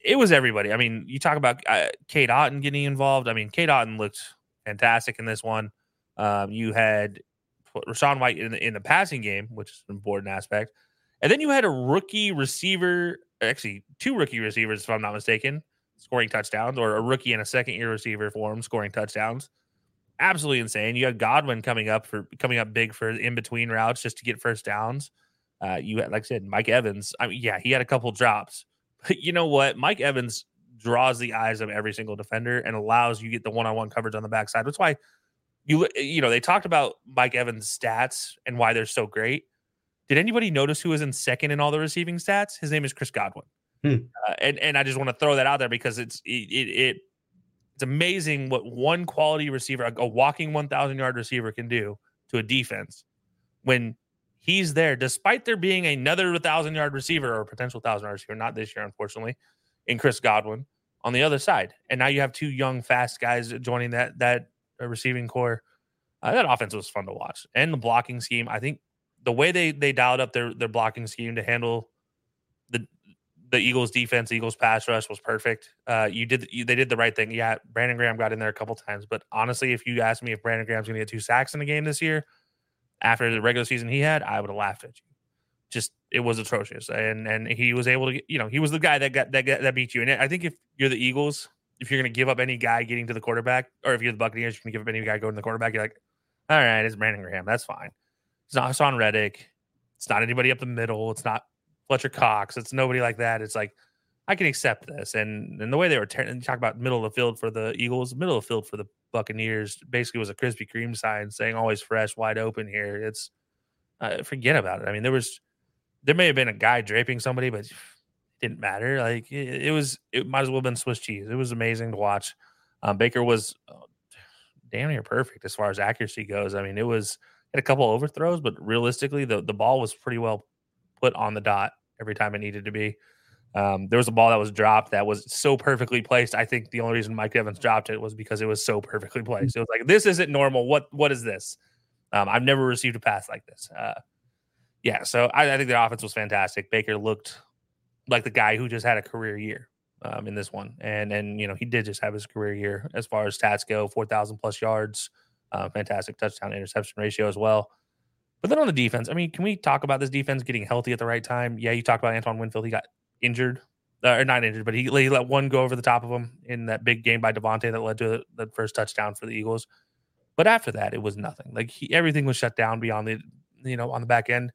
It was everybody. I mean, you talk about uh, Cade Otton getting involved. I mean, Cade Otton looked fantastic in this one. Um, you had Rachaad White in the, in the passing game, which is an important aspect. And then you had a rookie receiver, actually, two rookie receivers, if I'm not mistaken, scoring touchdowns, or a rookie and a second year receiver for him scoring touchdowns. Absolutely insane. You had Godwin coming up for coming up big for in between routes just to get first downs. Uh, you had, like I said, Mike Evans. I mean, yeah, he had a couple drops, *laughs* but you know what? Mike Evans draws the eyes of every single defender and allows you get the one-on-one coverage on the backside. That's why you you know they talked about Mike Evans' stats and why they're so great. Did anybody notice who was in second in all the receiving stats? His name is Chris Godwin, hmm. uh, and and I just want to throw that out there because it's it, it, it it's amazing what one quality receiver, a, a walking one thousand yard receiver, can do to a defense when he's there, despite there being another thousand yard receiver or potential thousand yard receiver, not this year, unfortunately in Chris Godwin on the other side. And now you have two young, fast guys joining that that receiving core. Uh, that offense was fun to watch, and the blocking scheme. I think the way they they dialed up their their blocking scheme to handle the the Eagles defense, Eagles pass rush was perfect. Uh, you did you, they did the right thing. Yeah, Brandon Graham got in there a couple times, but honestly, if you asked me if Brandon Graham's going to get two sacks in the game this year after the regular season he had, I would have laughed at you just it was atrocious, and and he was able to, get, you know, he was the guy that got that that beat you. And I think if you're the Eagles, if you're going to give up any guy getting to the quarterback, or if you're the Buccaneers, you're going to give up any guy going to the quarterback, you're like, all right, it's Brandon Graham, that's fine. It's not Haason Reddick. It's not anybody up the middle. It's not Fletcher Cox. It's nobody like that. It's like, I can accept this. And and the way they were turning, talk about middle of the field for the Eagles, middle of the field for the Buccaneers, basically was a Krispy Kreme sign saying always fresh, wide open here. It's uh, forget about it. I mean, there was there may have been a guy draping somebody, but it didn't matter. Like it, it was, it might as well have been Swiss cheese. It was amazing to watch. Um, Baker was uh, damn near perfect as far as accuracy goes. I mean, it was had a couple overthrows, but realistically, the the ball was pretty well put on the dot every time it needed to be. Um, there was a ball that was dropped that was so perfectly placed. I think the only reason Mike Evans dropped it was because it was so perfectly placed. It was like this isn't normal. What what is this? Um, I've never received a pass like this. Uh, yeah, so I, I, think the offense was fantastic. Baker looked like the guy who just had a career year um, in this one, and and you know he did just have his career year as far as stats go, four thousand plus yards, uh, fantastic touchdown interception ratio as well. But then on the defense, I mean, can we talk about this defense getting healthy at the right time? Yeah, you talked about Antoine Winfield. He got injured, uh, or not injured, but he, he, let one go over the top of him in that big game by DeVonta that led to the first touchdown for the Eagles. But after that, it was nothing. Like he, everything was shut down beyond the, you know, on the back end.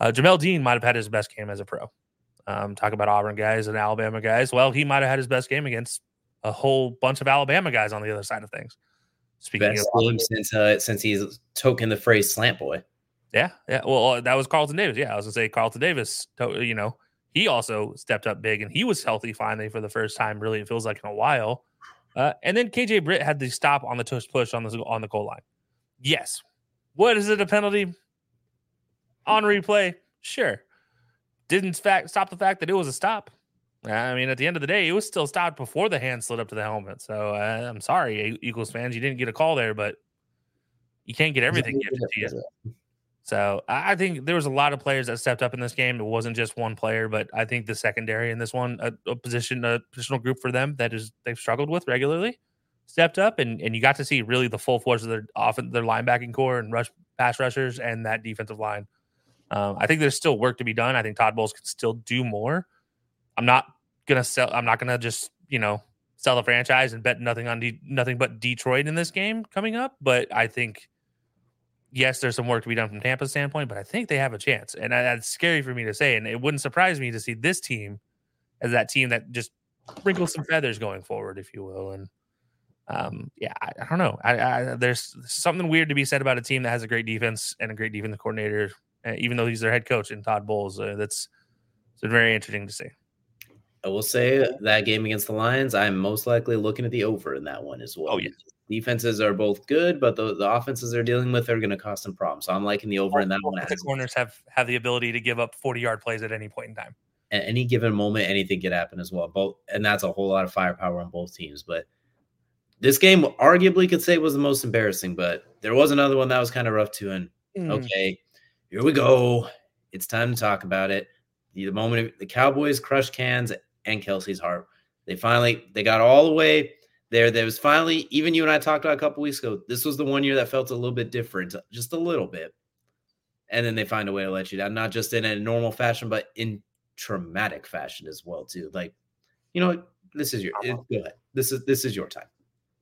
Uh, Jamel Dean might have had his best game as a pro. Um, talk about Auburn guys and Alabama guys. Well, he might have had his best game against a whole bunch of Alabama guys on the other side of things. Speaking best of game since uh, since he's token the phrase slant boy. Yeah, yeah. Well, uh, that was Carlton Davis. Yeah, I was gonna say Carlton Davis. You know, he also stepped up big and he was healthy finally for the first time. Really, it feels like in a while. Uh, and then KJ Britt had the stop on the tush push on the on the goal line. Yes. What is it a penalty? On replay, sure. Didn't fact stop the fact that it was a stop. I mean, at the end of the day, it was still stopped before the hand slid up to the helmet. So uh, I'm sorry, Eagles fans, you didn't get a call there, but you can't get everything given to you. So I think there was a lot of players that stepped up in this game. It wasn't just one player, but I think the secondary in this one, a, a position, a positional group for them that is they've struggled with regularly, stepped up, and and you got to see really the full force of their often their linebacking core and rush pass rushers and that defensive line. Um, I think there's still work to be done. I think Todd Bowles can still do more. I'm not gonna sell. I'm not gonna just you know sell the franchise and bet nothing on nothing but Detroit in this game coming up. But I think yes, there's some work to be done from Tampa's standpoint, but I think they have a chance. And that's scary for me to say. And it wouldn't surprise me to see this team as that team that just wrinkles some feathers going forward, if you will. And um, yeah, I, I don't know. I, I, there's something weird to be said about a team that has a great defense and a great defense coordinator, even though he's their head coach in Todd Bowles. Uh, that's it's been very interesting to see. I will say that game against the Lions, I'm most likely looking at the over in that one as well. Oh yeah, defenses are both good, but the, the offenses they're dealing with are going to cause some problems. So I'm liking the over in that one. The corners have have the ability to give up 40 yard plays at any point in time. At any given moment, anything could happen as well. Both, and that's a whole lot of firepower on both teams. But this game, arguably, could say was the most embarrassing. But there was another one that was kind of rough too. And mm. okay, here we go. It's time to talk about it. The, the moment the Cowboys crushed cans and Kelcey's heart. They finally they got all the way there there was finally even you and I talked about a couple weeks ago. This was the one year that felt a little bit different, just a little bit. And then they find a way to let you down, not just in a normal fashion, but in traumatic fashion as well, too. Like, you know, this is your ahead. This is this is your time.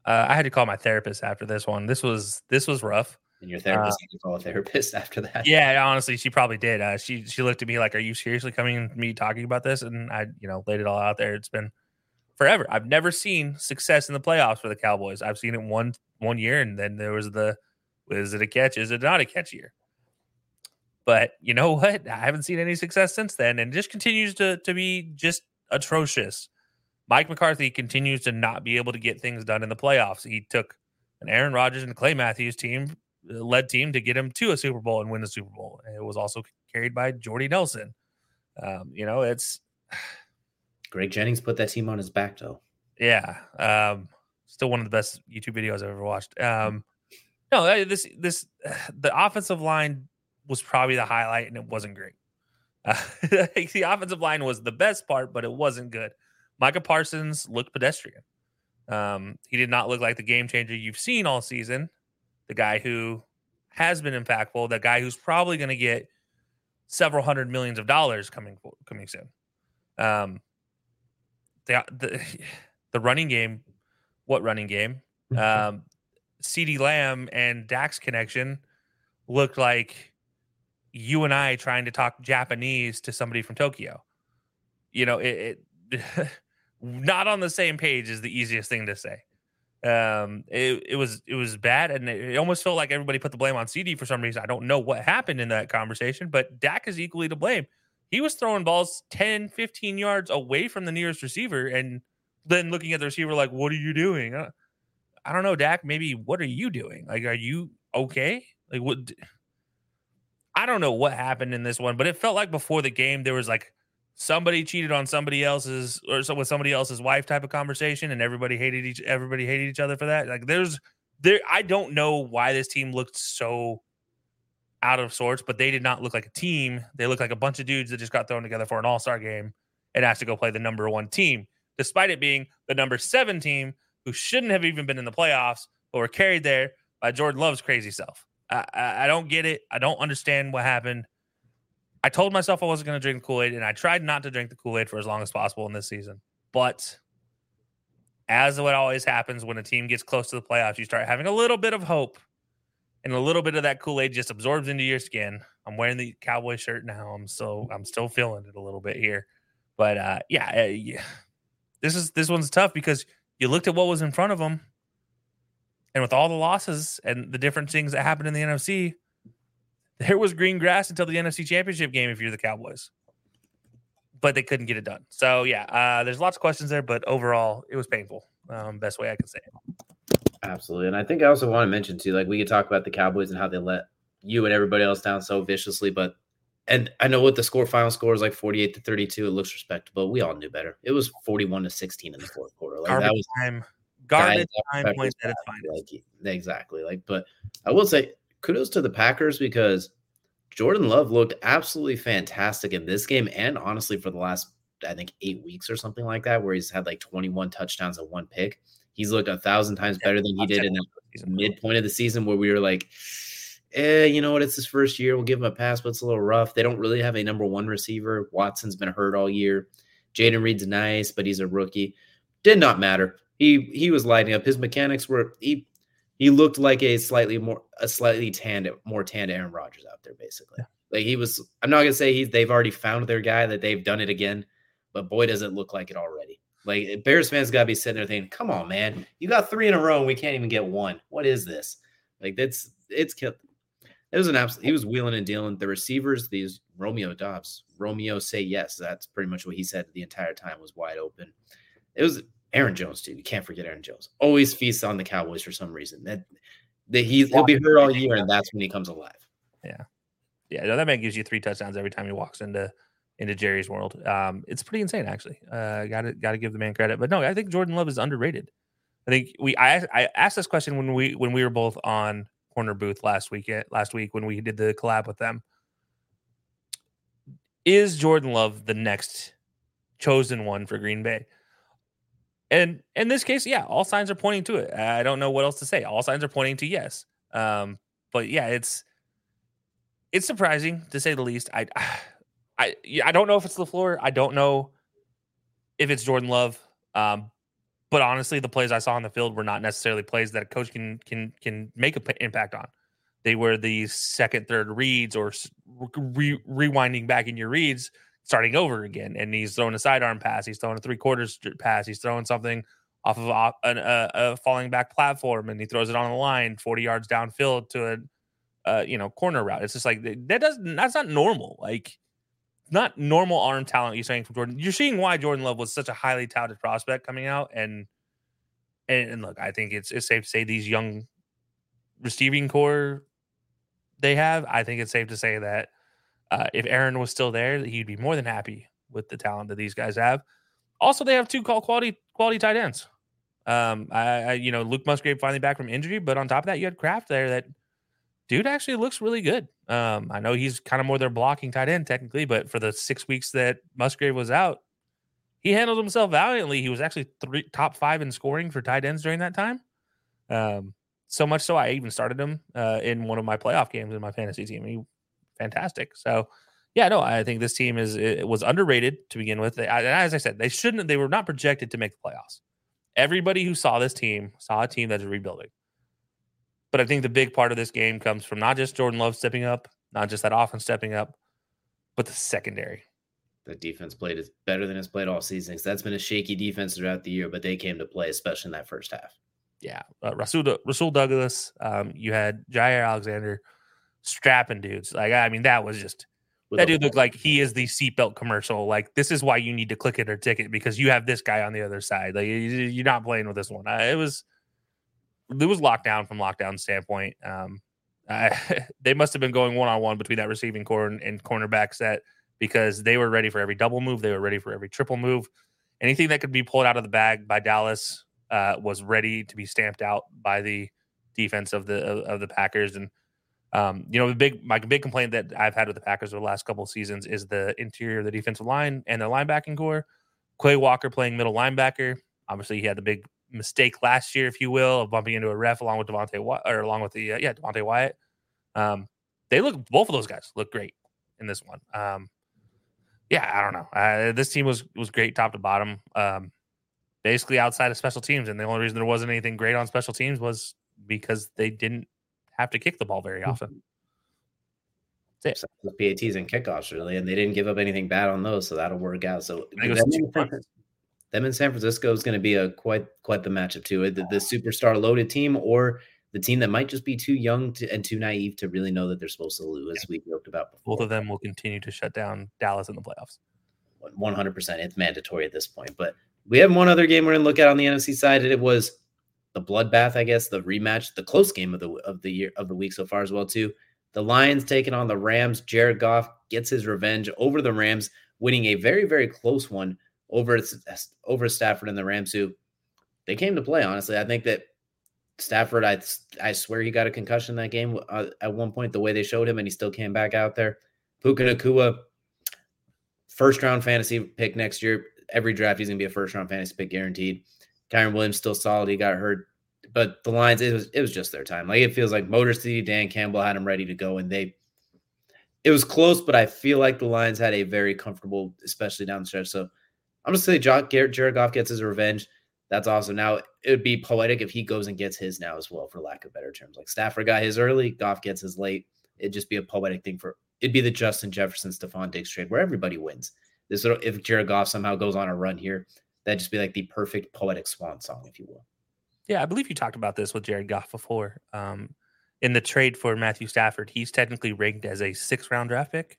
Uh, I had to call my therapist after this one. This was this was rough. And your therapist uh, to call a therapist *laughs* after that. Yeah, honestly, she probably did. Uh, she she looked at me like, "Are you seriously coming to me talking about this?" And I, you know, laid it all out there. It's been forever. I've never seen success in the playoffs for the Cowboys. I've seen it one one year, and then there was the is it a catch? Is it not a catch year? But you know *laughs* what? I haven't seen any success since then, and just continues to to be just atrocious. Mike McCarthy continues to not be able to get things done in the playoffs. He took an Aaron Rodgers and Clay Matthews team uh, led team to get him to a Super Bowl and win the Super Bowl. It was also carried by Jordy Nelson. Um, you know, it's *sighs* Greg Jennings put that team on his back, though. Yeah, um, still one of the best YouTube videos I've ever watched. Um, no, this this *sighs* the offensive line was probably the highlight, and it wasn't great. Uh, *laughs* the offensive line was the best part, but it wasn't good. Micah Parsons looked pedestrian. Um, he did not look like the game changer you've seen all season. The guy who has been impactful, the guy who's probably going to get several hundred millions of dollars coming coming soon. Um, the the *laughs* the running game, what running game? Mm-hmm. Um, CeeDee Lamb and Dak's connection looked like you and I trying to talk Japanese to somebody from Tokyo. You know, it, it *laughs* not on the same page is the easiest thing to say. Um, it, it was it was bad, and it, almost felt like everybody put the blame on CeeDee for some reason. I don't know what happened in that conversation, but Dak is equally to blame. He was throwing balls 10, 15 yards away from the nearest receiver, and then looking at the receiver like, "What are you doing?" Uh, I don't know, Dak. Maybe what are you doing? Like, are you okay? Like, what? I don't know what happened in this one, but it felt like before the game there was like somebody cheated on somebody else's or so with somebody else's wife type of conversation, and everybody hated each everybody hated each other for that. Like, there's there. I don't know why this team looked so out of sorts, but they did not look like a team. They looked like a bunch of dudes that just got thrown together for an all star game and asked to go play the number one team, despite it being the number seven team who shouldn't have even been in the playoffs, but were carried there by Jordan Love's crazy self. I, I, I don't get it. I don't understand what happened. I told myself I wasn't going to drink Kool Aid, and I tried not to drink the Kool Aid for as long as possible in this season. But as what always happens when a team gets close to the playoffs, you start having a little bit of hope, and a little bit of that Kool Aid just absorbs into your skin. I'm wearing the cowboy shirt now. I'm so I'm still feeling it a little bit here, but uh, yeah, uh, yeah, this is this one's tough because you looked at what was in front of them, and with all the losses and the different things that happened in the NFC, there was green grass until the NFC Championship game if you're the Cowboys. But they couldn't get it done. So yeah, uh, there's lots of questions there, but overall, it was painful. Um, best way I can say it. Absolutely, and I think I also want to mention too, like we could talk about the Cowboys and how they let you and everybody else down so viciously, but and I know what the score final score is like 48 to 32. It looks respectable. We all knew better. It was 41 to 16 in the fourth quarter. Like Garbage that was time. Garbage time points at its finest. like exactly. Like, but I will say kudos to the Packers because Jordan Love looked absolutely fantastic in this game and honestly for the last I think eight weeks or something like that, where he's had like 21 touchdowns and one pick. He's looked a thousand times better than he did in the midpoint of the season where we were like, eh, you know what? It's his first year. We'll give him a pass, but it's a little rough. They don't really have a number one receiver. Watson's been hurt all year. Jayden Reed's nice, but he's a rookie. Did not matter. He he was lighting up. His mechanics were he he looked like a slightly more a slightly tanned more tanned Aaron Rodgers out there, basically. Yeah. Like he was. I'm not gonna say he's they've already found their guy that they've done it again, but boy, does it look like it already. Like eh, Bears fans gotta be sitting there thinking, "Come on, man, you got three in a row, and we can't even get one. What is this?" Like that's it's it was an absolute. He was wheeling and dealing. The receivers, these Romeo Doubs, Romeo say yes. That's pretty much what he said the entire time. Was wide open. It was Aaron Jones too. You can't forget Aaron Jones. Always feasts on the Cowboys for some reason. That that he he'll be hurt all year, and that's when he comes alive. Yeah, yeah. No, that man gives you three touchdowns every time he walks into into Jerry's world. Um, it's pretty insane, actually. Uh, got to got to give the man credit. But no, I think Jordan Love is underrated. I think we I I asked this question when we when we were both on corner booth last week last week when we did the collab with them. Is Jordan Love the next chosen one for Green Bay? And in this case, yeah, all signs are pointing to it. I don't know what else to say. All signs are pointing to yes. Um, but yeah, it's it's surprising to say the least. I *sighs* I I don't know if it's LaFleur. I don't know if it's Jordan Love. Um, but honestly, the plays I saw on the field were not necessarily plays that a coach can can can make an p- impact on. They were the second, third reads or re- rewinding back in your reads, starting over again. And he's throwing a sidearm pass. He's throwing a three quarters pass. He's throwing something off of a, a, a, falling back platform, and he throws it on the line, forty yards downfield to a, you know corner route. It's just like that doesn't that's not normal. Like not normal arm talent you're saying from Jordan. You're seeing why Jordan Love was such a highly touted prospect coming out. And and, and look, I think it's it's safe to say these young receiving core they have, I think it's safe to say that uh, if Aaron was still there, he'd be more than happy with the talent that these guys have. Also, they have two call quality quality tight ends. Um, I, I you know Luke Musgrave finally back from injury, but on top of that, you had Kraft there that dude actually looks really good. Um, I know he's kind of more their blocking tight end technically, but for the six weeks that Musgrave was out, he handled himself valiantly. He was actually three, top five in scoring for tight ends during that time. Um, so much so I even started him uh, in one of my playoff games in my fantasy team. He fantastic. So yeah, no, I think this team is it was underrated to begin with. As I said, they shouldn't. They were not projected to make the playoffs. Everybody who saw this team saw a team that is rebuilding. But I think the big part of this game comes from not just Jordan Love stepping up, not just that offense stepping up, but the secondary. The defense played is better than it's played all season. Because that's been a shaky defense throughout the year, but they came to play, especially in that first half. Yeah, uh, Rasul Rasul Douglas. Um, you had Jaire Alexander strapping dudes. Like I mean, that was just that dude looked like he is the seatbelt commercial. Like this is why you need to click it or ticket because you have this guy on the other side. Like you- you're not playing with this one. Uh, it was it was lockdown from lockdown standpoint. Um, I, *laughs* they must have been going one on one between that receiving core and, and cornerback set because they were ready for every double move. They were ready for every triple move. Anything that could be pulled out of the bag by Dallas uh, was ready to be stamped out by the defense of the of, of the Packers. And um, you know, the big my big complaint that I've had with the Packers over the last couple of seasons is the interior the defensive line and their linebacking core. Quay Walker playing middle linebacker. Obviously, he had the big mistake last year, if you will, of bumping into a ref along with Devonte or along with the uh, yeah Devonte Wyatt. Um, they look both of those guys look great in this one. Um, yeah, I don't know. Uh, this team was was great top to bottom. Um, basically outside of special teams, and the only reason there wasn't anything great on special teams was because they didn't have to kick the ball very often. That's it. PATs and kickoffs, really, and they didn't give up anything bad on those, so that'll work out. So them, in San, them in San Francisco is going to be a quite quite the matchup too. The, the superstar loaded team or the team that might just be too young to, and too naive to really know that they're supposed to lose. as We joked about before. Both of them will continue to shut down Dallas in the playoffs. One hundred percent, it's mandatory at this point. But we have one other game we're going to look at on the NFC side, and it was the bloodbath, I guess, the rematch, the close game of the of the year of the week so far as well too. The Lions taking on the Rams. Jared Goff gets his revenge over the Rams, winning a very very close one over over Stafford and the Rams, who they came to play. Honestly, I think that Stafford, I I swear he got a concussion that game uh, at one point. The way they showed him, and he still came back out there. Puka Nacua, first round fantasy pick next year. Every draft he's gonna be a first round fantasy pick guaranteed. Kyren Williams still solid. He got hurt, but the Lions it was it was just their time. Like it feels like Motor City, Dan Campbell had him ready to go, and they. It was close, but I feel like the Lions had a very comfortable, especially down the stretch. So I'm gonna say John Garrett, Jared Goff gets his revenge. That's awesome. Now it would be poetic if he goes and gets his now as well, for lack of better terms. Like Stafford got his early, Goff gets his late. It'd just be a poetic thing for it'd be the Justin Jefferson Stefon Diggs trade where everybody wins. This would, if Jared Goff somehow goes on a run here, that'd just be like the perfect poetic swan song, if you will. Yeah, I believe you talked about this with Jared Goff before. Um, in the trade for Matthew Stafford, he's technically ranked as a six round draft pick.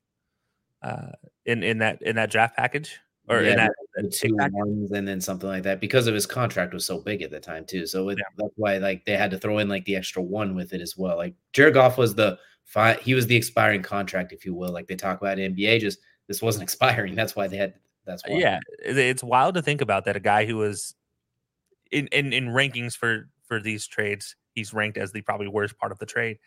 Uh, in in that in that draft package or Yeah, in that, two pick package. ones and then something like that because of his contract was so big at the time too. So it, Yeah. that's why like they had to throw in like the extra one with it as well. Like Jared Goff was the he was the expiring contract, if you will. Like they talk about in NBA, just this wasn't *laughs* expiring. That's why they had. That's why. Yeah, it's wild to think about that. A guy who was in, in in rankings for for these trades, he's ranked as the probably worst part of the trade.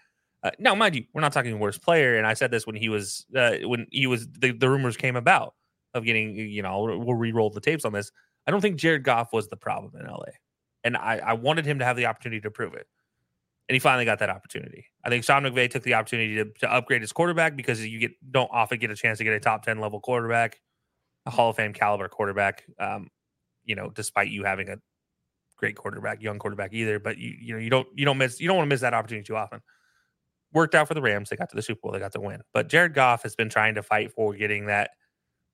Uh, now, mind you, we're not talking worst player, and I said this when he was uh, when he was the, the rumors came about of getting you know we'll re-roll the tapes on this. I don't think Jared Goff was the problem in LA, and I, I wanted him to have the opportunity to prove it, and he finally got that opportunity. I think Sean McVay took the opportunity to, to upgrade his quarterback because you get don't often get a chance to get a top ten level quarterback a Hall of Fame caliber quarterback. Um, you know, despite you having a great quarterback, young quarterback either, but you you know you don't you don't miss you don't want to miss that opportunity too often. Worked out for the Rams. They got to the Super Bowl. They got the win. But Jared Goff has been trying to fight for getting that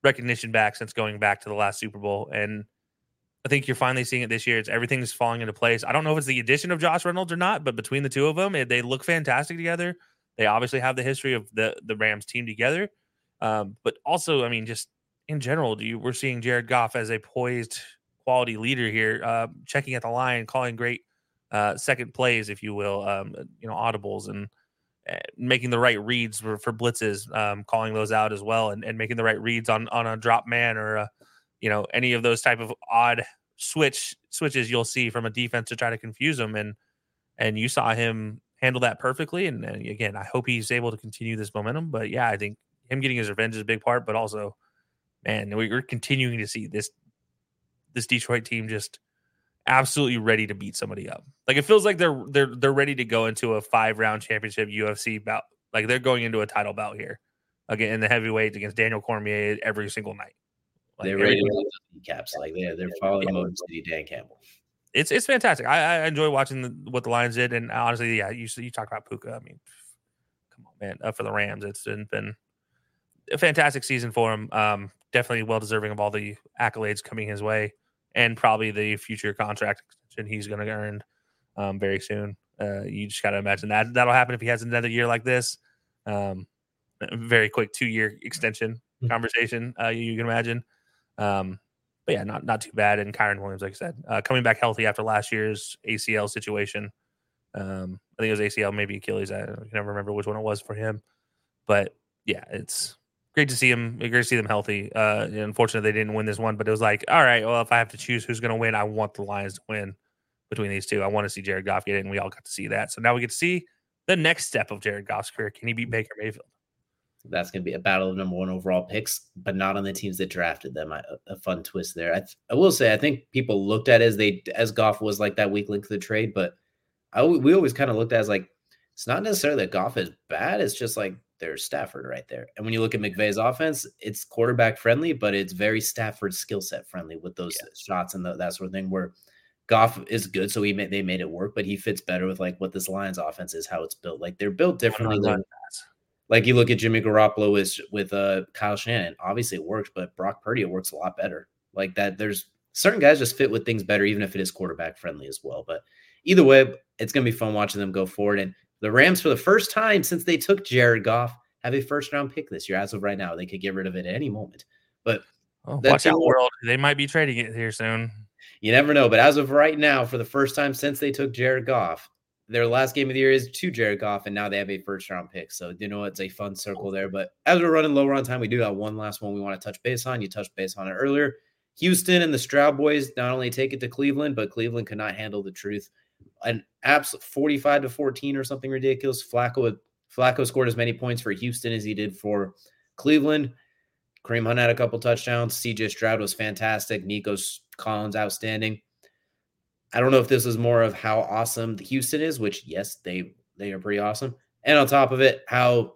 recognition back since going back to the last Super Bowl, and I think you're finally seeing it this year. It's everything's falling into place. I don't know if it's the addition of Josh Reynolds or not, but between the two of them, they look fantastic together. They obviously have the history of the the Rams team together, um, but also, I mean, just in general, do you we're seeing Jared Goff as a poised quality leader here, uh, checking at the line, calling great uh, second plays, if you will, um, you know, audibles and uh, making the right reads for, for blitzes, um, calling those out as well, and, and making the right reads on on a drop man or a, you know any of those type of odd switch switches you'll see from a defense to try to confuse them and and you saw him handle that perfectly and, and again i hope he's able to continue this momentum but yeah i think him getting his revenge is a big part but also man we- we're continuing to see this this detroit team just absolutely ready to beat somebody up like it feels like they're they're they're ready to go into a five round championship ufc bout like they're going into a title bout here again in the heavyweight against daniel cormier every single night like, they're ready to the caps. Like they're they're following Yeah. Motor City Dan Campbell. it's it's fantastic. I, I enjoy watching the, what the Lions did, and honestly, yeah, you you talk about Puka. I mean, come on, man, uh, for the Rams, it's been, been a fantastic season for him. Um, definitely well deserving of all the accolades coming his way, and probably the future contract extension he's going to earn um, very soon. Uh, you just got to imagine that that'll happen if he has another year like this. Um, very quick two year extension mm-hmm. conversation. Uh, you, you, can imagine. Um, but yeah, not not too bad. And Kyren Williams, like I said, uh, coming back healthy after last year's ACL situation. Um, I think it was ACL, maybe Achilles. I can never remember which one it was for him. But yeah, it's great to see him. Great to see them healthy. Uh, unfortunately, they didn't win this one, but it was like, all right, well, if I have to choose who's going to win, I want the Lions to win between these two. I want to see Jared Goff get it, and we all got to see that. So now we get to see the next step of Jared Goff's career. Can he beat Baker Mayfield? That's going to be a battle of number one overall picks, but not on the teams that drafted them. A, a fun twist there. I, th- I, will say, I think people looked at as they as Goff was like that weak link to the trade, but I, we always kind of looked at as like it's not necessarily that Goff is bad. It's just like there's Stafford right there. And when you look at McVay's offense, it's quarterback friendly, but it's very Stafford skill set friendly with those yeah. shots and the, that sort of thing. Where Goff is good, so he made, they made it work, but he fits better with like what this Lions offense is, how it's built. Like they're built differently. like you look at Jimmy Garoppolo with with uh, Kyle Shanahan. Obviously, it works, but Brock Purdy it works a lot better. Like that, there's certain guys just fit with things better, even if it is quarterback friendly as well. But either way, it's gonna be fun watching them go forward. And the Rams, for the first time since they took Jared Goff, have a first round pick this year. As of right now, they could get rid of it at any moment. But oh, watch out, world. They might be trading it here soon. You never know. But as of right now, for the first time since they took Jared Goff, their last game of the year is to Jared Goff, and now they have a first round pick. So you know it's a fun circle there. But as we're running lower on time, we do have one last one we want to touch base on. You touched base on it earlier. Houston and the Stroud boys not only take it to Cleveland, but Cleveland could not handle the truth. An absolute 45 to 14 or something ridiculous. Flacco Flacco scored as many points for Houston as he did for Cleveland. Kareem Hunt had a couple touchdowns. CJ Stroud was fantastic. Nico's Collins outstanding. I don't know if this is more of how awesome the Houston is, which yes, they they are pretty awesome. And on top of it, how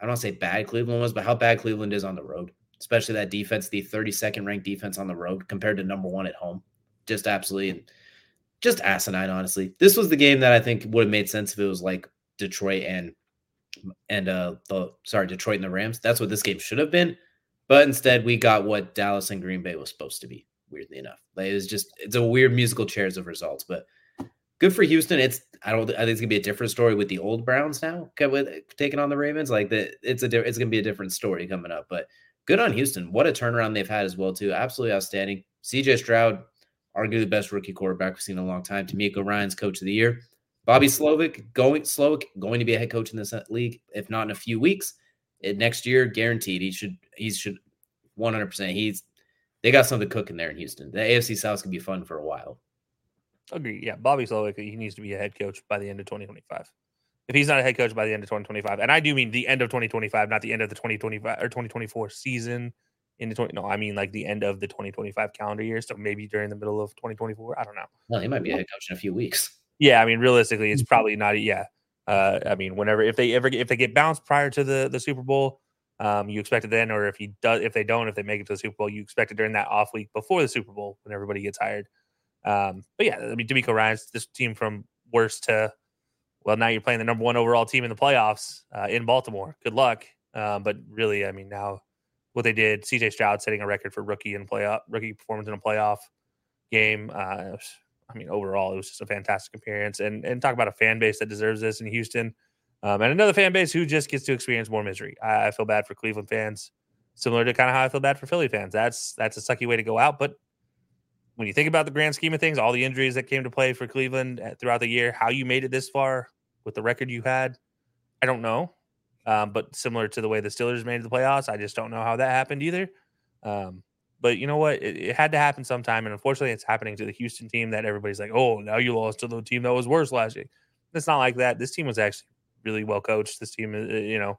I don't want to say bad Cleveland was, but how bad Cleveland is on the road, especially that defense, the 32nd ranked defense on the road compared to number one at home. Just absolutely, just asinine, honestly. This was the game that I think would have made sense if it was like Detroit and and uh the sorry Detroit and the Rams. That's what this game should have been, but instead we got what Dallas and Green Bay was supposed to be. Weirdly enough, like it was just it's a weird musical chairs of results, but good for Houston. It's I don't I think it's gonna be a different story with the old Browns now with taking on the Ravens. Like the it's a it's gonna be a different story coming up, but good on Houston. What a turnaround they've had as well too. Absolutely outstanding. CJ Stroud, arguably the best rookie quarterback we've seen in a long time. DeMeco Ryans coach of the year. Bobby Slowik going Slowik going to be a head coach in this league, if not in a few weeks. Next year, guaranteed. He should he should 100. percent He's they got something cooking there in Houston. The AFC South can be fun for a while. Agree. Yeah, Bobby Slowik he needs to be a head coach by the end of 2025. If he's not a head coach by the end of 2025, and I do mean the end of 2025, not the end of the 2025 or 2024 season. Into 20, no, I mean like the end of the 2025 calendar year. So maybe during the middle of 2024. I don't know. Well, he might be a head coach in a few weeks. Yeah, I mean, realistically, it's mm-hmm. probably not. Yeah, uh, I mean, whenever if they ever if they get bounced prior to the the Super Bowl, um, you expect it then, or if he does, if they don't, if they make it to the Super Bowl, you expect it during that off week before the Super Bowl when everybody gets hired. Um, but yeah, I mean, DeMeco Ryans, this team from worst to well, now you're playing the number one overall team in the playoffs uh, in Baltimore. Good luck. Um, but really, I mean, now what they did, CJ Stroud setting a record for rookie and playoff rookie performance in a playoff game. Uh, I mean, overall, it was just a fantastic appearance. And and talk about a fan base that deserves this in Houston, um, and another fan base who just gets to experience more misery. I, I feel bad for Cleveland fans, similar to kind of how I feel bad for Philly fans. That's that's a sucky way to go out, but when you think about the grand scheme of things, all the injuries that came to play for Cleveland uh, throughout the year, how you made it this far with the record you had, I don't know. Um, but similar to the way the Steelers made the playoffs, I just don't know how that happened either. Um, but you know what? It, it, had to happen sometime. And unfortunately, it's happening to the Houston team that everybody's like, oh, now you lost to the team that was worse last year. It's not like that. This team was actually really well coached. This team, uh, you know,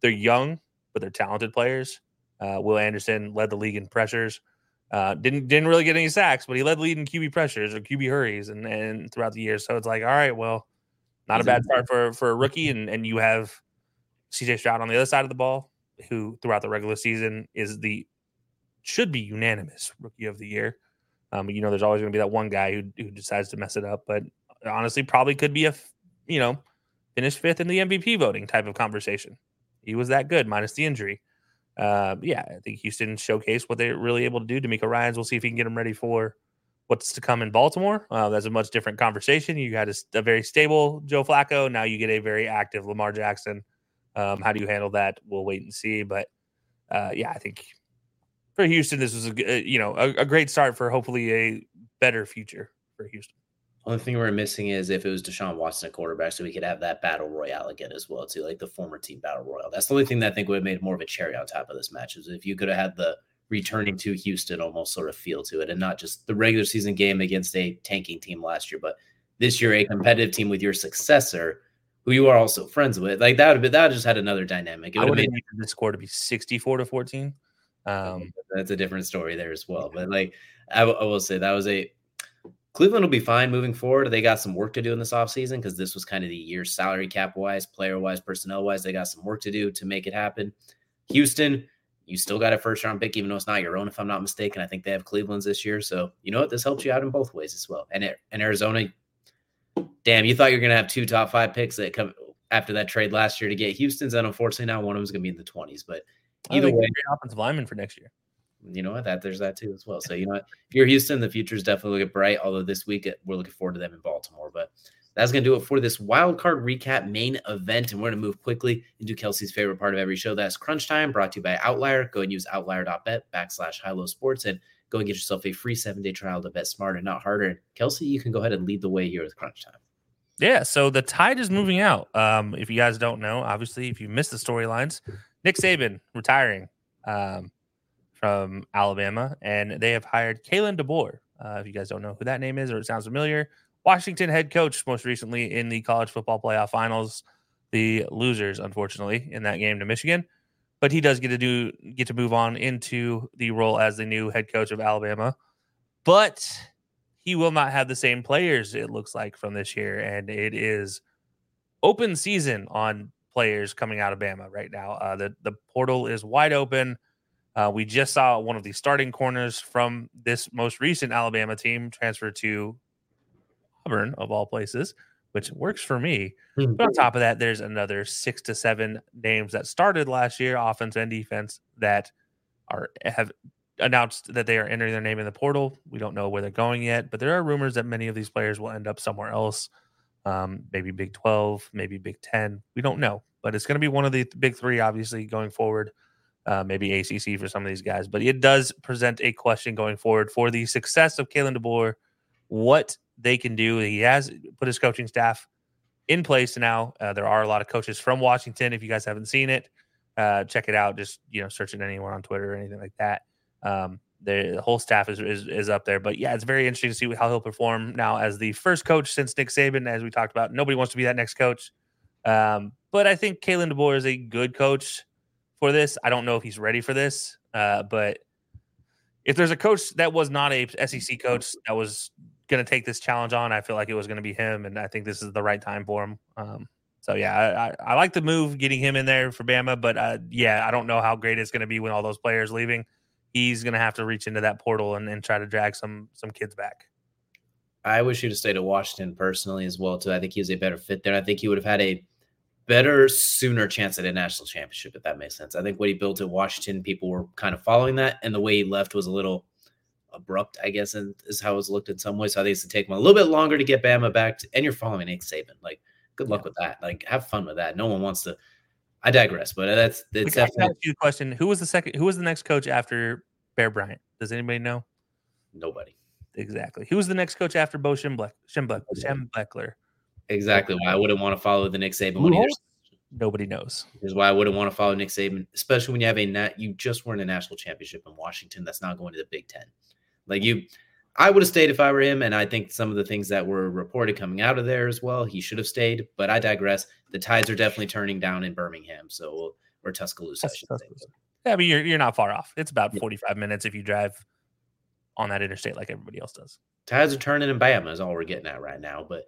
they're young, but they're talented players. Uh, Will Anderson led the league in pressures. Uh, didn't didn't really get any sacks, but he led the lead in QB pressures or QB hurries and, and throughout the year. So it's like, all right, well, not a bad start for for a rookie, and and you have CJ Stroud on the other side of the ball, who throughout the regular season is the should be unanimous rookie of the year. Um, you know, there's always going to be that one guy who who decides to mess it up, but honestly, probably could be a you know finish fifth in the MVP voting type of conversation. He was that good, minus the injury. uh, yeah, I think Houston showcased what they're really able to do. DeMeco Ryans, we'll see if he can get him ready for what's to come in Baltimore. Uh, that's a much different conversation. You had a, a, very stable Joe Flacco. Now you get a very active Lamar Jackson. Um, how do you handle that? We'll wait and see. But uh, yeah, I think for Houston, this was a uh, you know a, a great start for hopefully a better future for Houston. Only thing we're missing is if it was Deshaun Watson at quarterback, so we could have that battle royale again as well, too, like the former team battle royale. That's the only thing that I think would have made more of a cherry on top of this match is if you could have had the returning to Houston almost sort of feel to it, and not just the regular season game against a tanking team last year, but this year a competitive team with your successor, who you are also friends with. Like that would have been, that just had another dynamic. It would have made the score to be sixty-four to fourteen. Um, that's a different story there as well. But like I, w- I will say that was a Cleveland will be fine moving forward. They got some work to do in this offseason because this was kind of the year salary cap wise, player wise, personnel wise. They got some work to do to make it happen. Houston, you still got a first round pick, even though it's not your own, if I'm not mistaken. I think they have Cleveland's this year. So, you know what? This helps you out in both ways as well. And, it, and Arizona, damn, you thought you were going to have two top five picks that come after that trade last year to get Houston's. And unfortunately, now one of them is going to be in the 20s. But oh, either way, offensive lineman for next year you know what? That there's that too as well. So you know what? If you're Houston, the future is definitely looking bright. Although this week uh, we're looking forward to them in Baltimore. But that's gonna do it for this wild card recap main event. And we're gonna move quickly into Kelcey's favorite part of every show. That's crunch time, brought to you by Outlier. Go and use outlier.bet backslash high low sports and go and get yourself a free seven day trial to bet smarter, not harder. Kelcey, you can go ahead and lead the way here with crunch time. Yeah, so the tide is moving out. Um, if you guys don't know, obviously, if you missed the storylines, Nick Saban retiring. Um, from Alabama, and they have hired Kalen DeBoer. Uh, if you guys don't know who that name is or it sounds familiar, Washington head coach most recently in the college football playoff finals, the losers, unfortunately, in that game to Michigan. But he does get to do get to move on into the role as the new head coach of Alabama. But he will not have the same players, it looks like, from this year. And it is open season on players coming out of Bama right now. Uh, the, the portal is wide open. Uh, we just saw one of the starting corners from this most recent Alabama team transfer to Auburn, of all places, which works for me. Mm-hmm. But on top of that, there's another six to seven names that started last year, offense and defense, that are have announced that they are entering their name in the portal. We don't know where they're going yet, but there are rumors that many of these players will end up somewhere else. Um, maybe Big 12, maybe Big 10. We don't know, but it's going to be one of the big three, obviously, going forward uh, maybe ACC for some of these guys. But it does present a question going forward for the success of Kalen DeBoer, what they can do. He has put his coaching staff in place now. Uh, there are a lot of coaches from Washington. If you guys haven't seen it, uh, check it out. Just you know, search it anywhere on Twitter or anything like that. Um, the, whole staff is, is, is up there. But yeah, it's very interesting to see how he'll perform now as the first coach since Nick Saban. As we talked about, nobody wants to be that next coach. Um, but I think Kalen DeBoer is a good coach for this. I don't know if he's ready for this, uh, but if there's a coach that was not a SEC coach that was going to take this challenge on, I feel like it was going to be him, and I think this is the right time for him. Um, so yeah, I, I, I, like the move getting him in there for Bama, but uh, yeah, I don't know how great it's going to be when all those players leaving. He's going to have to reach into that portal and, and try to drag some some kids back. I wish he'd have stayed at Washington personally as well too. I think he was a better fit there. I think he would have had a better sooner chance at a national championship, if that makes sense. I think what he built at Washington, people were kind of following that, and the way he left was a little abrupt, I guess, and is how it's looked in some ways. So I think it's to take him a little bit longer to get Bama back, to, and you're following Nick Saban. Like, good luck yeah. with that. Like, have fun with that. No one wants to. I digress, but that's it's definitely. You question: Who was the second? Who was the next coach after Bear Bryant? Does anybody know? Nobody. Exactly. Who was the next coach after Bo Schembechler? Schembechler. Exactly why I wouldn't want to follow the Nick Saban when Nobody knows. Is why I wouldn't want to follow Nick Saban, especially when you have a nat. You just won a national championship in Washington. That's not going to the Big Ten. Like you, I would have stayed if I were him. And I think some of the things that were reported coming out of there as well, he should have stayed. But I digress. The tides are definitely turning down in Birmingham, so or Tuscaloosa. Tuscaloosa. Yeah, but you're you're not far off. It's about yeah. 45 minutes if you drive on that interstate like everybody else does tides are turning in Bama is all we're getting at right now. But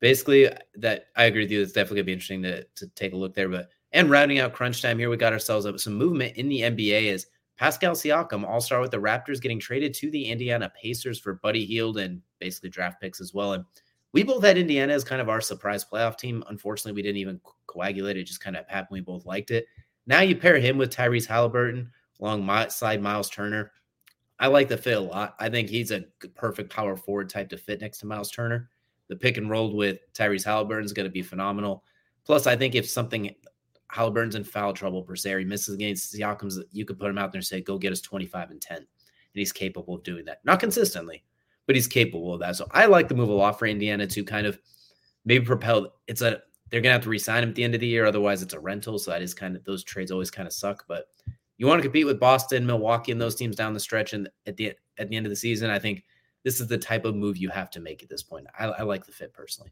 basically, uh, that I agree with you. It's definitely gonna be interesting to, to take a look there. But and rounding out crunch time here, we got ourselves up some movement in the NBA as Pascal Siakam, all star with the Raptors, getting traded to the Indiana Pacers for Buddy Hield and basically draft picks as well. And we both had Indiana as kind of our surprise playoff team. Unfortunately, we didn't even coagulate. It just kind of happened. We both liked it. Now you pair him with Tyrese Halliburton alongside Miles Turner. I like the fit a lot. I think he's a perfect power forward type to fit next to Miles Turner. The pick and roll with Tyrese Halliburton is going to be phenomenal. Plus, I think if something Halliburton's in foul trouble per se, he misses against Siakam's, you could put him out there and say, "Go get us 25 and 10," and he's capable of doing that. Not consistently, but he's capable of that. So I like the move a lot for Indiana to kind of maybe propel. It's a they're gonna have to resign him at the end of the year, otherwise it's a rental. So that is kind of those trades always kind of suck. But you want to compete with Boston, Milwaukee, and those teams down the stretch, and at the at the end of the season, I think this is the type of move you have to make at this point. I, I like the fit personally.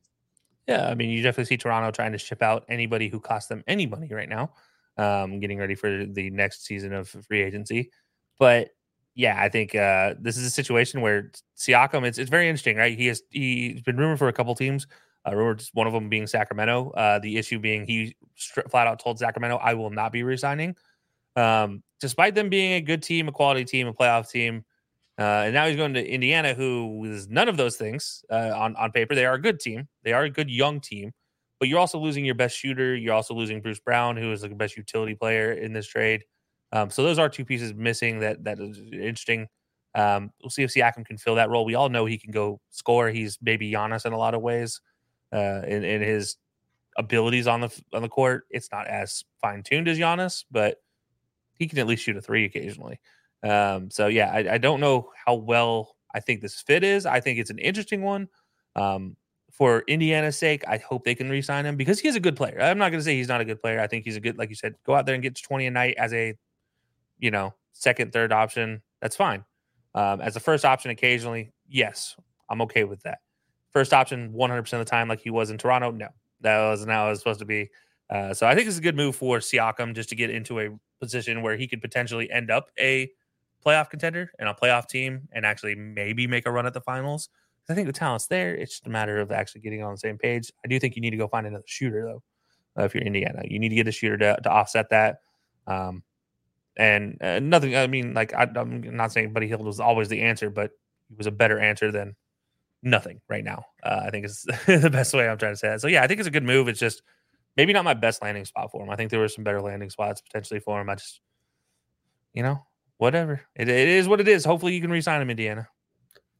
Yeah, I mean, you definitely see Toronto trying to ship out anybody who costs them any money right now, um, getting ready for the next season of free agency. But yeah, I think uh, this is a situation where Siakam. It's it's very interesting, right? He has he's been rumored for a couple teams. Uh, rumored one of them being Sacramento. Uh, the issue being he flat out told Sacramento, "I will not be resigning." Um, despite them being a good team, a quality team, a playoff team, uh, and now he's going to Indiana, who is none of those things uh, on on paper. They are a good team. They are a good young team, but you're also losing your best shooter. You're also losing Bruce Brown, who is the best utility player in this trade. Um, so those are two pieces missing. That that is interesting. Um, we'll see if Siakam can fill that role. We all know he can go score. He's maybe Giannis in a lot of ways, uh, in, in his abilities on the on the court. It's not as fine tuned as Giannis, but he can at least shoot a three occasionally. Um, so yeah, I, I, don't know how well I think this fit is. I think it's an interesting one. Um, for Indiana's sake, I hope they can re-sign him because he's a good player. I'm not going to say he's not a good player. I think he's a good, like you said, go out there and get 20 a night as a, you know, second, third option. That's fine. Um, as a first option, occasionally, yes, I'm okay with that. First option, 100% of the time, like he was in Toronto. No, that was now it was supposed to be. Uh, so I think it's a good move for Siakam just to get into a position where he could potentially end up a playoff contender and a playoff team and actually maybe make a run at the finals. I think the talent's there. It's just a matter of actually getting on the same page. I do think you need to go find another shooter though. Uh, if you're Indiana, you need to get a shooter to, to offset that. Um, and uh, nothing. I mean, like I, am not saying Buddy Hield was always the answer, but he was a better answer than nothing right now. Uh, I think is *laughs* the best way I'm trying to say that. So yeah, I think it's a good move. It's just maybe not my best landing spot for him. I think there were some better landing spots potentially for him. I just, you know, whatever. It, it is what it is. Hopefully you can resign him, Indiana.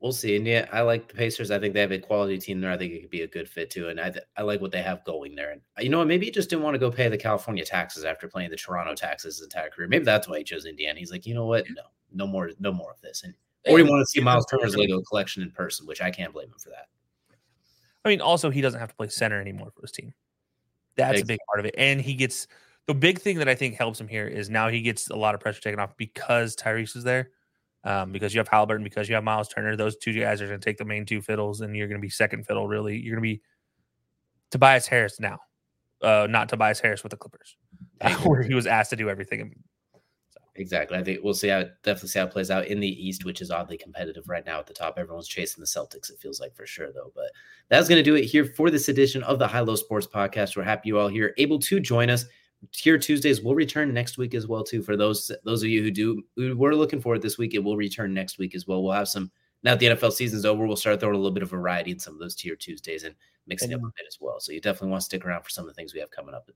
We'll see. Indiana, I like the Pacers. I think they have a quality team there. I think it could be a good fit too. And I, I like what they have going there. And you know what? Maybe he just didn't want to go pay the California taxes after playing the Toronto taxes his entire career. Maybe that's why he chose Indiana. He's like, you know what? No, no more, no more of this. And or he wanted to see Miles Turner's Lego collection in person, which I can't blame him for that. I mean, also he doesn't have to play center anymore for his team. That's exactly. a big part of it. And he gets the big thing that I think helps him here is now he gets a lot of pressure taken off because Tyrese is there. Um, because you have Halliburton, because you have Miles Turner, those two guys are going to take the main two fiddles, and you're going to be second fiddle. Really, you're going to be Tobias Harris now, uh, not Tobias Harris with the Clippers, *laughs* where he was asked to do everything. So. Exactly. I think we'll see how definitely see how it plays out in the East, which is oddly competitive right now at the top. Everyone's chasing the Celtics. It feels like for sure, though. But that's going to do it here for this edition of the High Low Sports Podcast. We're happy you all here able to join us. Tier Tuesdays will return next week as well too. For those those of you who do who were looking for it this week, it will return next week as well. We'll have some now that the NFL season's over. We'll start throwing a little bit of variety in some of those Tier Tuesdays and mixing up a bit as well. So you definitely want to stick around for some of the things we have coming up.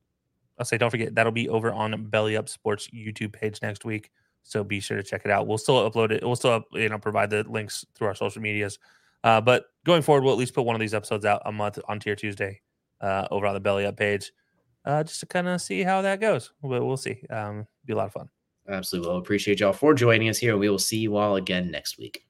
I'll say don't forget that'll be over on Belly Up Sports YouTube page next week. So be sure to check it out. We'll still upload it. We'll still you know provide the links through our social medias. Uh, but going forward, we'll at least put one of these episodes out a month on Tier Tuesday uh, over on the Belly Up page uh, just to kind of see how that goes. But we'll see. Um, be a lot of fun. Absolutely. Well, appreciate y'all for joining us here. We will see you all again next week.